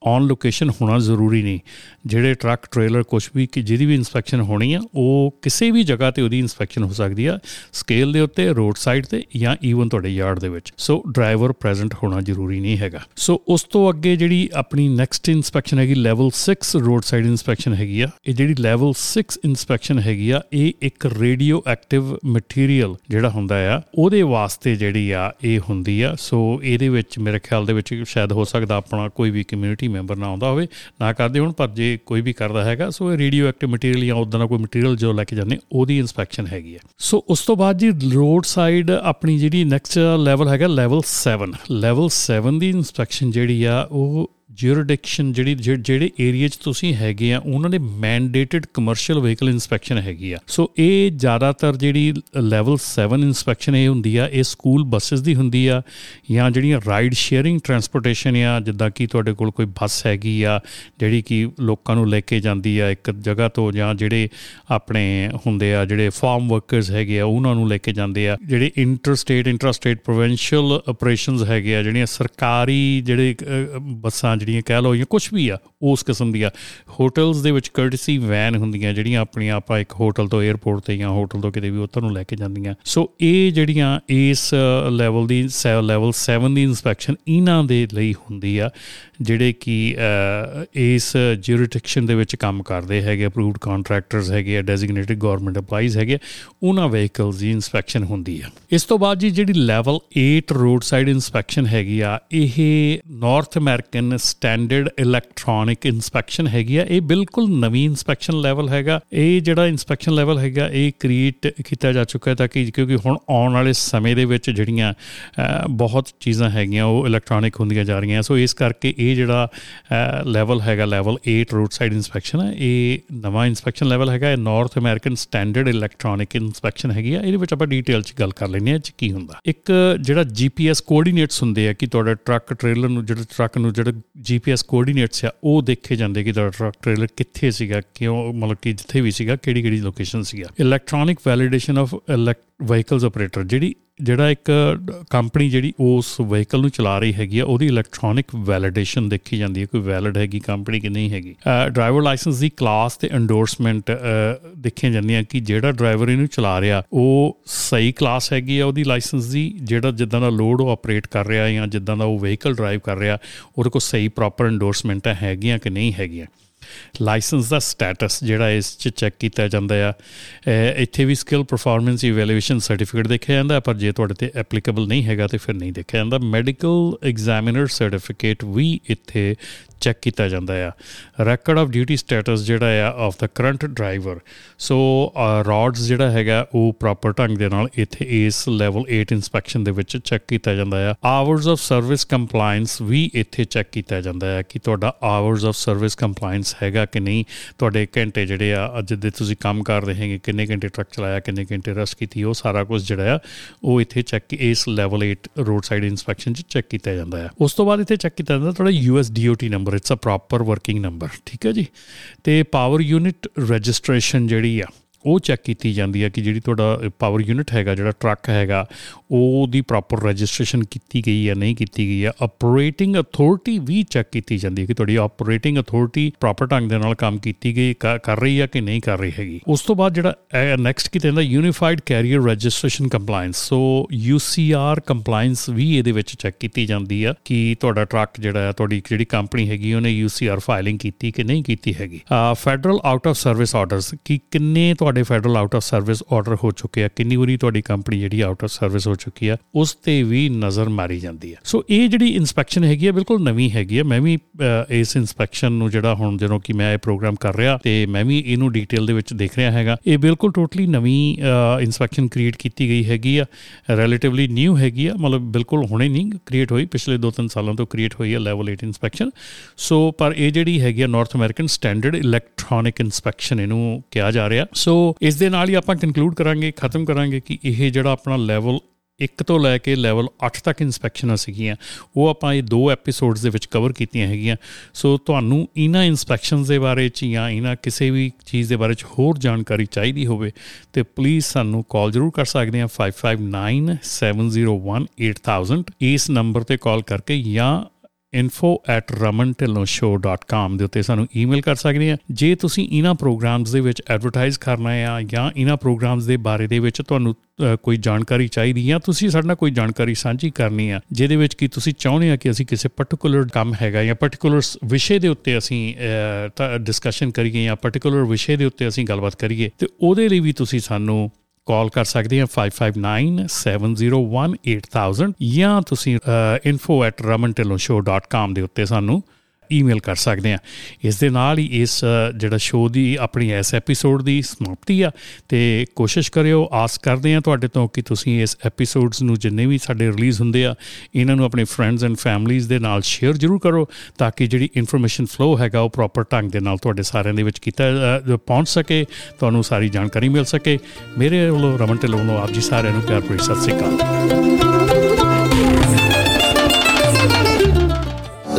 ਔਨ ਲੋਕੇਸ਼ਨ ਹੋਣਾ ਜ਼ਰੂਰੀ ਨਹੀਂ। ਜਿਹੜੇ ਟਰੱਕ, ਟ੍ਰੇਲਰ ਕੁਝ ਵੀ ਕਿ ਜਿਹਦੀ ਵੀ ਇਨਸਪੈਕਸ਼ਨ ਹੋਣੀ ਆ, ਉਹ ਕਿਸੇ ਵੀ ਜਗ੍ਹਾ ਤੇ ਉਹਦੀ ਇਨਸਪੈਕਸ਼ਨ ਹੋ ਸਕਦੀ ਆ ਸਕੇਲ ਦੇ ਉੱਤੇ ਰੋਡ ਸਾਈਡ ਤੇ ਜਾਂ ਈਵਨ ਤੁਹਾਡੇ ਯਾਰਡ ਦੇ ਵਿੱਚ। ਸੋ ਡਰਾਈਵਰ ਪ੍ਰੈਜ਼ੈਂਟ ਹੋਣਾ ਜ਼ਰੂਰੀ ਨਹੀਂ ਹੈਗਾ। ਸੋ ਉਸ ਤੋਂ ਅੱਗੇ ਜਿਹੜੀ ਆਪਣੀ ਨੈਕਸਟ ਇਨਸਪੈਕਸ਼ਨ ਹੈਗੀ ਲੈਵਲ 6 ਰੋਡ ਸਾਈਡ ਇਨਸਪੈਕਸ਼ਨ ਹੈਗੀ ਆ, ਇਹ ਜਿਹੜੀ ਲੈਵਲ 6 ਇਨਸਪੈਕਸ਼ਨ ਹੈਗੀ ਆ, ਇਹ ਇੱਕ ਰੇਡੀਓ ਐਕਟਿਵ ਮਟੀਰੀਅਲ ਜਿਹੜਾ ਹੁੰਦਾ ਆ, ਉਹਦੇ ਵਾਸਤੇ ਜਿਹੜੀ ਆ, ਇਹ ਹੁੰਦੀ ਆ। ਸੋ ਇਹਦੇ ਵਿੱਚ ਮੇਰੇ ਖਿਆਲ ਦੇ ਵਿੱਚ ਸ਼ਾਇਦ ਹੋ ਸਕਦਾ ਆਪਣਾ ਕੋਈ ਵੀ ਕਮਿਊਨਿਟੀ ਮੈਂਬਰ ਨਾ ਆਉਂਦਾ ਹੋਵੇ, ਨਾ ਕਰਦੇ ਹੁਣ, ਪਰ ਜੇ ਕੋਈ ਵੀ ਕਰਦਾ ਹੈਗਾ, ਸੋ ਇਹ ਰੇਡੀਓ ਐਕਟਿਵ ਮਟੀਰੀਅਲ ਜਾਂ ਉਦਾਂ ਦਾ ਕੋਈ ਮਟੀਰੀਅਲ ਜੋ ਲੈ ਕੇ ਜਾਂਦੇ, ਉਹਦੀ ਇਨਸਪੈਕਸ਼ਨ ਹੈਗੀ ਹੈ। ਸੋ ਉਸ ਤੋਂ ਬਾਅਦ ਜੀ ਰੋਡ ਸਾਈਡ ਆਪਣੀ ਜਿਹੜੀ ਨੈਕਸਟ ਲੈਵਲ ਹੈਗਾ ਲੈਵਲ 7 ਲੈਵਲ 7 ਦੀ ਇਨਸਪੈਕਸ਼ਨ ਜਿਹੜੀ ਆ, ਉਹ ਜੂਰਿਡਿਕਸ਼ਨ ਜਿਹੜੀ ਜਿਹੜੇ ਏਰੀਆ 'ਚ ਤੁਸੀਂ ਹੈਗੇ ਆ, ਉਹਨਾਂ ਦੇ ਮੈਂਡੇਟਡ ਕਮਰਸ਼ੀਅਲ ਵਹੀਕਲ ਇਨਸਪੈਕਸ਼ਨ ਹੈਗੀ ਆ। ਸੋ ਇਹ ਜ਼ਿਆਦਾਤਰ ਜਿਹੜੀ ਲੈਵਲ 7 ਇਨਸਪੈਕਸ਼ਨ ਇਹ ਹੁੰਦੀ ਆ, ਇਹ ਸਕੂਲ ਬੱਸਸ ਦੀ ਹੁੰਦੀ ਆ, ਜਾਂ ਜਿਹੜੀਆਂ ਰਾਈਡ ਸ਼ੇਅਰਿੰਗ ਟਰਾਂਸਪੋਰਟੇਸ਼ਨ ਆ, ਜਿੱਦਾਂ ਕਿ ਤੁਹਾਡੇ ਕੋਲ ਕੋਈ ਬੱਸ ਹੈਗੀ ਆ, ਜਿਹੜੀ ਕਿ ਲੋਕਾਂ ਨੂੰ ਲੈ ਕੇ ਜਾਂਦੀ ਆ ਇੱਕ ਜਗ੍ਹਾ ਤੋਂ, ਜਾਂ ਜਿਹੜੇ ਆਪਣੇ ਹੁੰਦੇ ਆ, ਜਿਹੜੇ ਫਾਰਮ ਵਰਕਰਸ ਹੈਗੇ ਆ, ਉਹਨਾਂ ਨੂੰ ਲੈ ਕੇ ਜਾਂਦੇ ਆ। ਜਿਹੜੇ interstate interstate provincial operations ਹੈਗੇ ਆ, ਜਿਹੜੀਆਂ ਸਰਕਾਰੀ ਜਿਹੜੇ ਬੱਸਾਂ ਜਿਹੜੀਆਂ ਕਹਿ ਲਓ ਜਾਂ ਕੁਝ ਵੀ ਆ, ਉਸ ਕਿਸਮ ਦੀਆਂ। ਹੋਟਲਸ ਦੇ ਵਿੱਚ ਕਰਟਸੀ ਵੈਨ ਹੁੰਦੀਆਂ ਜਿਹੜੀਆਂ ਆਪਣੀਆਂ ਆਪਾਂ ਇੱਕ ਹੋਟਲ ਤੋਂ 에어ਪੋਰਟ ਤੇ ਜਾਂ ਹੋਟਲ ਤੋਂ ਕਿਤੇ ਵੀ ਉੱਥੋਂ ਨੂੰ ਲੈ ਕੇ ਜਾਂਦੀਆਂ। ਸੋ ਇਹ ਜਿਹੜੀਆਂ ਇਸ ਲੈਵਲ ਦੀ ਲੈਵਲ 7 ਦੀ ਇਨਸਪੈਕਸ਼ਨ ਇਹਨਾਂ ਦੇ ਲਈ ਹੁੰਦੀ ਆ, ਜਿਹੜੇ ਕਿ ਇਸ ਜੂਰਿਡਿਕਸ਼ਨ ਦੇ ਵਿੱਚ ਕੰਮ ਕਰਦੇ ਹੈਗੇ ਅਪਰੂਵਡ ਕੰਟਰੈਕਟਰਸ ਹੈਗੇ ਆ ਡੈਜ਼ਿਗਨੇਟਿਡ ਗਵਰਨਮੈਂਟ ਐਮਪਲਾਈਜ਼ ਹੈਗੇ ਉਹਨਾਂ ਵਹੀਕਲਸ ਦੀ ਇਨਸਪੈਕਸ਼ਨ ਹੁੰਦੀ ਆ। ਇਸ ਤੋਂ ਬਾਅਦ ਜੀ ਜਿਹੜੀ ਲੈਵਲ 8 ਰੋਡ ਸਾਈਡ ਇਨਸਪੈਕਸ਼ਨ ਹੈਗੀ ਆ, ਇਹ North American standard electronic inspection ਹੈਗੀ ਆ। ਇਹ ਬਿਲਕੁਲ ਨਵੀਂ ਇਨਸਪੈਕਸ਼ਨ ਲੈਵਲ ਹੈਗਾ। ਇਹ ਜਿਹੜਾ ਇਨਸਪੈਕਸ਼ਨ ਲੈਵਲ ਹੈਗਾ, ਇਹ ਕ੍ਰੀਏਟ ਕੀਤਾ ਜਾ ਚੁੱਕਾ ਹੈ ਤਾਂ ਕਿ ਕਿਉਂਕਿ ਹੁਣ ਆਉਣ ਵਾਲੇ ਸਮੇਂ ਦੇ ਵਿੱਚ ਜਿਹੜੀਆਂ ਬਹੁਤ ਚੀਜ਼ਾਂ ਹੈਗੀਆਂ, ਉਹ ਇਲੈਕਟ੍ਰੋਨਿਕ ਹੁੰਦੀਆਂ ਜਾ ਰਹੀਆਂ। ਸੋ ਇਸ ਕਰਕੇ ਇਹ ਜਿਹੜਾ ਲੈਵਲ ਹੈਗਾ ਲੈਵਲ 8 ਰੋਡ ਸਾਈਡ ਇਨਸਪੈਕਸ਼ਨ ਹੈ, ਇਹ ਨਵਾਂ ਇਨਸਪੈਕਸ਼ਨ ਲੈਵਲ ਹੈਗਾ। ਇਹ North American standard electronic inspection ਹੈਗੀ ਆ। ਇਹਦੇ ਵਿੱਚ ਆਪਾਂ ਡੀਟੇਲ 'ਚ ਗੱਲ ਕਰ ਲੈਂਦੇ ਆ ਚ ਕੀ ਹੁੰਦਾ। ਇੱਕ ਜਿਹੜਾ ਜੀਪੀਐਸ ਕੋਆਰਡੀਨੇਟਸ ਹੁੰਦੇ ਆ ਕਿ ਤੁਹਾਡਾ ਟਰੱਕ ਟ੍ਰੇਲਰ ਨੂੰ, ਜਿਹੜਾ ਟਰੱਕ ਨੂੰ, ਜਿਹੜਾ ਜੀਪੀਐਸ ਕੋਆਰਡੀਨੇਟਸ ਆ, ਉਹ ਦੇਖੇ ਜਾਂਦੇ ਕਿ ਤੁਹਾਡਾ ਟਰੱਕ ਟ੍ਰੇਲਰ ਕਿੱਥੇ ਸੀਗਾ, ਕਿਉਂ, ਮਤਲਬ ਕਿ ਜਿੱਥੇ ਵੀ ਸੀਗਾ ਕਿਹੜੀ ਕਿਹੜੀ ਲੋਕੇਸ਼ਨ ਸੀਗਾ electronic validation of vehicles operator ਜਿਹੜੀ ਜਿਹੜਾ ਇੱਕ ਕੰਪਨੀ ਜਿਹੜੀ ਉਸ ਵਹੀਕਲ ਨੂੰ ਚਲਾ ਰਹੀ ਹੈਗੀ ਆ, ਉਹਦੀ ਇਲੈਕਟ੍ਰੋਨਿਕ ਵੈਲੀਡੇਸ਼ਨ ਦੇਖੀ ਜਾਂਦੀ ਹੈ, ਕੋਈ ਵੈਲਿਡ ਹੈਗੀ ਕੰਪਨੀ ਕਿ ਨਹੀਂ ਹੈਗੀ। ਡਰਾਈਵਰ ਲਾਇਸੈਂਸ ਦੀ ਕਲਾਸ ਤੇ ਐਂਡੋਰਸਮੈਂਟ ਦੇਖੀਆਂ ਜਾਂਦੀਆਂ ਕਿ ਜਿਹੜਾ ਡਰਾਈਵਰ ਇਹਨੂੰ ਚਲਾ ਰਿਹਾ, ਉਹ ਸਹੀ ਕਲਾਸ ਹੈਗੀ ਆ ਉਹਦੀ ਲਾਇਸੈਂਸ ਦੀ, ਜਿਹੜਾ ਜਿੱਦਾਂ ਦਾ ਲੋਡ ਉਹ ਆਪਰੇਟ ਕਰ ਰਿਹਾ ਜਾਂ ਜਿੱਦਾਂ ਦਾ ਉਹ ਵਹੀਕਲ ਡਰਾਈਵ ਕਰ ਰਿਹਾ, ਉਹਦੇ ਕੋਲ ਸਹੀ ਪ੍ਰੋਪਰ ਐਂਡੋਰਸਮੈਂਟ ਹੈਗੀਆਂ ਕਿ ਨਹੀਂ ਹੈਗੀਆਂ। ਲਾਇਸੈਂਸ ਦਾ ਸਟੇਟਸ ਜਿਹੜਾ ਇਸ ਚ ਚੈੱਕ ਕੀਤਾ ਜਾਂਦਾ ਆ। ਅਹ ਇੱਥੇ ਵੀ ਸਕਿੱਲ ਪਰਫਾਰਮੈਂਸ ਇਵੈਲੂਏਸ਼ਨ ਸਰਟੀਫਿਕੇਟ ਦੇਖਿਆ ਜਾਂਦਾ, ਪਰ ਜੇ ਤੁਹਾਡੇ ਤੇ ਐਪਲੀਕੇਬਲ ਨਹੀਂ ਹੈਗਾ ਤੇ ਫਿਰ ਨਹੀਂ ਦੇਖਿਆ ਜਾਂਦਾ। ਮੈਡੀਕਲ ਐਗਜ਼ਾਮੀਨਰ ਸਰਟੀਫਿਕੇਟ ਵੀ ਇੱਥੇ ਚੈੱਕ ਕੀਤਾ ਜਾਂਦਾ ਆ। ਰੈਕੋਰਡ ਆਫ ਡਿਊਟੀ ਸਟੇਟਸ ਜਿਹੜਾ ਆ ਆਫ ਦਾ ਕਰੰਟ ਡਰਾਈਵਰ ਸੋ ਰੋਡਸ ਜਿਹੜਾ ਹੈਗਾ, ਉਹ ਪ੍ਰੋਪਰ ਢੰਗ ਦੇ ਨਾਲ ਇੱਥੇ ਇਸ ਲੈਵਲ 8 ਇਨਸਪੈਕਸ਼ਨ ਦੇ ਵਿੱਚ ਚੈੱਕ ਕੀਤਾ ਜਾਂਦਾ ਆ। ਆਵਰਸ ਆਫ ਸਰਵਿਸ ਕੰਪਲਾਈਂਸ ਵੀ ਇੱਥੇ ਚੈੱਕ ਕੀਤਾ ਜਾਂਦਾ ਹੈ ਕਿ ਤੁਹਾਡਾ ਆਵਰਸ ਆਫ ਸਰਵਿਸ ਕੰਪਲਾਈਂਸ ਹੈਗਾ ਕਿ ਨਹੀਂ। ਤੁਹਾਡੇ ਘੰਟੇ ਜਿਹੜੇ ਆ, ਅੱਜ ਦੇ ਤੁਸੀਂ ਕੰਮ ਕਰ ਰਹੇ ਹੈਗੇ, ਕਿੰਨੇ ਘੰਟੇ ਟਰੱਕ ਚਲਾਇਆ, ਕਿੰਨੇ ਘੰਟੇ ਰੈਸਟ ਕੀਤੀ, ਉਹ ਸਾਰਾ ਕੁਝ ਜਿਹੜਾ ਆ, ਉਹ ਇੱਥੇ ਚੈੱਕ ਇਸ ਲੈਵਲ 8 ਰੋਡ ਸਾਈਡ ਇਨਸਪੈਕਸ਼ਨ 'ਚ ਚੈੱਕ ਕੀਤਾ ਜਾਂਦਾ ਹੈ ਉਸ ਤੋਂ ਬਾਅਦ ਇੱਥੇ ਚੈੱਕ ਕੀਤਾ ਜਾਂਦਾ, ਤੁਹਾਡਾ US DOT number it's a proper working number ਠੀਕ ਹੈ ਜੀ? ਤੇ ਪਾਵਰ ਯੂਨਿਟ ਰਜਿਸਟ੍ਰੇਸ਼ਨ ਜਿਹੜੀ ਆ ਉਹ ਚੈੱਕ ਕੀਤੀ ਜਾਂਦੀ ਹੈ ਕਿ ਜਿਹੜੀ ਤੁਹਾਡਾ ਪਾਵਰ ਯੂਨਿਟ ਹੈਗਾ, ਜਿਹੜਾ ਟਰੱਕ ਹੈਗਾ, ਉਹਦੀ ਪ੍ਰੋਪਰ ਰਜਿਸਟ੍ਰੇਸ਼ਨ ਕੀਤੀ ਗਈ ਹੈ, ਨਹੀਂ ਕੀਤੀ ਗਈ ਹੈ। ਆਪਰੇਟਿੰਗ ਅਥਾਰਟੀ ਵੀ ਚੈੱਕ ਕੀਤੀ ਜਾਂਦੀ ਹੈ ਕਿ ਤੁਹਾਡੀ ਆਪਰੇਟਿੰਗ ਅਥਾਰਟੀ ਪ੍ਰੋਪਰ ਢੰਗ ਦੇ ਨਾਲ ਕੰਮ ਕੀਤੀ ਗਈ, ਕ- ਕਰ ਰਹੀ ਹੈ ਕਿ ਨਹੀਂ ਕਰ ਰਹੀ ਹੈਗੀ। ਉਸ ਤੋਂ ਬਾਅਦ ਜਿਹੜਾ ਨੈਕਸਟ ਕੀਤਾ ਜਾਂਦਾ unified carrier registration compliance so UCR compliance ਵੀ ਇਹਦੇ ਵਿੱਚ ਚੈੱਕ ਕੀਤੀ ਜਾਂਦੀ ਆ ਕਿ ਤੁਹਾਡਾ ਟਰੱਕ ਜਿਹੜਾ ਹੈ, ਤੁਹਾਡੀ ਜਿਹੜੀ ਕੰਪਨੀ ਹੈਗੀ, ਉਹਨੇ ਯੂਸੀਆਰ ਫਾਈਲਿੰਗ ਕੀਤੀ ਕਿ ਨਹੀਂ ਕੀਤੀ ਹੈਗੀ। Federal out of service orders ਕਿ ਕਿੰਨੇ ਤੁਹਾਡੇ federal out of service order ਹੋ ਚੁੱਕੇ ਆ ਕਿੰਨੀ ਵਾਰੀ ਤੁਹਾਡੀ ਕੰਪਨੀ ਜਿਹੜੀ ਆਊਟ ਆਫ ਸਰਵਿਸ ਹੋ ਚੁੱਕੀ ਆ ਉਸ ਤੇ ਵੀ ਨਜ਼ਰ ਮਾਰੀ ਜਾਂਦੀ ਹੈ ਸੋ ਇਹ ਜਿਹੜੀ ਇਨਸਪੈਕਸ਼ਨ ਹੈਗੀ ਆ ਬਿਲਕੁਲ ਨਵੀਂ ਹੈਗੀ ਆ। ਮੈਂ ਵੀ ਅ, ਇਸ ਇਨਸਪੈਕਸ਼ਨ ਨੂੰ ਜਿਹੜਾ ਹੁਣ ਜਦੋਂ ਕਿ ਮੈਂ ਇਹ ਪ੍ਰੋਗਰਾਮ ਕਰ ਰਿਹਾ ਤੇ ਮੈਂ ਵੀ ਇਹਨੂੰ ਡਿਟੇਲ ਦੇ ਵਿੱਚ ਦੇਖ ਰਿਹਾ ਹੈਗਾ। ਇਹ ਬਿਲਕੁਲ ਟੋਟਲੀ ਨਵੀਂ ਇਨਸਪੈਕਸ਼ਨ ਕ੍ਰੀਏਟ ਕੀਤੀ ਗਈ ਹੈਗੀ ਆ ਰਿਲੇਟਿਵਲੀ ਨਿਊ ਹੈਗੀ ਆ ਮਤਲਬ ਬਿਲਕੁਲ ਹੁਣੇ ਨਹੀਂ ਕ੍ਰੀਏਟ ਹੋਈ ਪਿਛਲੇ 2-3 ਸਾਲਾਂ ਤੋਂ ਕ੍ਰੀਏਟ ਹੋਈ ਹੈ ਲੈਵਲ 8 ਇਨਸਪੈਕਸ਼ਨ ਸੋ ਪਰ ਇਹ ਜਿਹੜੀ ਹੈਗੀ ਆ north American standard electronic inspection ਇਹਨੂੰ ਕਿਹਾ ਜਾ ਰਿਹਾ। ਸੋ ਇਸ ਦੇ ਨਾਲ ਹੀ ਆਪਾਂ ਕੰਕਲੂਡ ਕਰਾਂਗੇ, ਖਤਮ ਕਰਾਂਗੇ ਕਿ ਇਹ ਜਿਹੜਾ ਆਪਣਾ ਲੈਵਲ 1 ਤੋਂ ਲੈ ਕੇ ਲੈਵਲ 8 ਤੱਕ ਇਨਸਪੈਕਸ਼ਨਾਂ ਸੀਗੀਆਂ, ਉਹ ਆਪਾਂ ਇਹ ਦੋ ਐਪੀਸੋਡਸ ਦੇ ਵਿੱਚ ਕਵਰ ਕੀਤੀਆਂ ਹੈਗੀਆਂ। ਸੋ ਤੁਹਾਨੂੰ ਇਹਨਾਂ ਇਨਸਪੈਕਸ਼ਨਸ ਦੇ ਬਾਰੇ ਚ ਜਾਂ ਇਹਨਾਂ ਕਿਸੇ ਵੀ ਚੀਜ਼ ਦੇ ਬਾਰੇ ਚ ਹੋਰ ਜਾਣਕਾਰੀ ਚਾਹੀਦੀ ਹੋਵੇ, ਤੇ ਪਲੀਜ਼ ਸਾਨੂੰ ਕਾਲ ਜ਼ਰੂਰ ਕਰ ਸਕਦੇ ਆ 5597018000 ਇਸ ਨੰਬਰ ਤੇ ਕਾਲ ਕਰਕੇ ਜਾਂ info@ramantilloshow.com ਦੇ ਉੱਤੇ ਸਾਨੂੰ ਈਮੇਲ ਕਰ ਸਕਦੇ ਆ। ਜੇ ਤੁਸੀਂ ਇਹਨਾਂ ਪ੍ਰੋਗਰਾਮਸ ਦੇ ਵਿੱਚ ਐਡਵਰਟਾਈਜ਼ ਕਰਨਾ ਆ ਜਾਂ ਇਹਨਾਂ ਪ੍ਰੋਗਰਾਮਸ ਦੇ ਬਾਰੇ ਦੇ ਵਿੱਚ ਤੁਹਾਨੂੰ ਅ, ਕੋਈ ਜਾਣਕਾਰੀ ਚਾਹੀਦੀ ਆ ਤੁਸੀਂ ਸਾਡੇ ਨਾਲ ਕੋਈ ਜਾਣਕਾਰੀ ਸਾਂਝੀ ਕਰਨੀ ਆ ਜਿਹਦੇ ਵਿੱਚ ਕੀ ਤੁਸੀਂ ਚਾਹੁੰਦੇ ਆ ਕਿ ਅਸੀਂ ਕਿਸੇ ਪਾਰਟਿਕੂਲਰ ਕੰਮ ਹੈਗਾ ਜਾਂ ਪਾਰਟਿਕੂਲਰ ਵਿਸ਼ੇ ਦੇ ਉੱਤੇ ਅਸੀਂ ਡਿਸਕਸ਼ਨ ਕਰੀਏ ਜਾਂ ਪਾਰਟਿਕੂਲਰ ਵਿਸ਼ੇ ਦੇ ਉੱਤੇ ਅਸੀਂ ਗੱਲਬਾਤ ਕਰੀਏ ਤੇ ਉਹਦੇ ਲਈ ਵੀ ਤੁਸੀਂ ਸਾਨੂੰ ਕਾਲ ਕਰ ਸਕਦੇ ਆ 5597018000 ਜਾਂ ਤੁਸੀਂ info@ramantilloshow.com ਦੇ ਉੱਤੇ ਸਾਨੂੰ ਈਮੇਲ ਕਰ ਸਕਦੇ ਆ। ਇਸ ਦੇ ਨਾਲ ਹੀ ਇਸ ਅ, ਜਿਹੜਾ ਸ਼ੋਅ ਦੀ ਆਪਣੀ ਇਸ ਐਪੀਸੋਡ ਦੀ ਸਮਾਪਤੀ ਆ। ਤੇ ਕੋਸ਼ਿਸ਼ ਕਰਿਓ ਆਸ ਕਰਦੇ ਆ ਤੁਹਾਡੇ ਤੋਂ ਕਿ ਤੁਸੀਂ ਇਸ ਐਪੀਸੋਡਸ ਨੂੰ ਜਿੰਨੇ ਵੀ ਸਾਡੇ ਰਿਲੀਜ਼ ਹੁੰਦੇ ਆ ਇਹਨਾਂ ਨੂੰ ਆਪਣੇ ਫਰੈਂਡਸ ਐਂਡ ਫੈਮਲੀਜ਼ ਦੇ ਨਾਲ ਸ਼ੇਅਰ ਜ਼ਰੂਰ ਕਰੋ ਤਾਂ ਕਿ ਜਿਹੜੀ ਇਨਫੋਰਮੇਸ਼ਨ ਫਲੋ ਹੈਗਾ ਉਹ ਪ੍ਰੋਪਰ ਢੰਗ ਦੇ ਨਾਲ ਤੁਹਾਡੇ ਸਾਰਿਆਂ ਦੇ ਵਿੱਚ ਕੀਤਾ ਅ, ਪਹੁੰਚ ਸਕੇ ਤੁਹਾਨੂੰ ਸਾਰੀ ਜਾਣਕਾਰੀ ਮਿਲ ਸਕੇ। ਮੇਰੇ ਵੱਲੋਂ ਰਮਨ ਢਿੱਲੋਂ ਵੱਲੋਂ ਆਪ ਜੀ ਸਾਰਿਆਂ ਨੂੰ ਪਿਆਰ ਭਰੀ ਸਤਿ ਸ੍ਰੀ ਅਕਾਲ।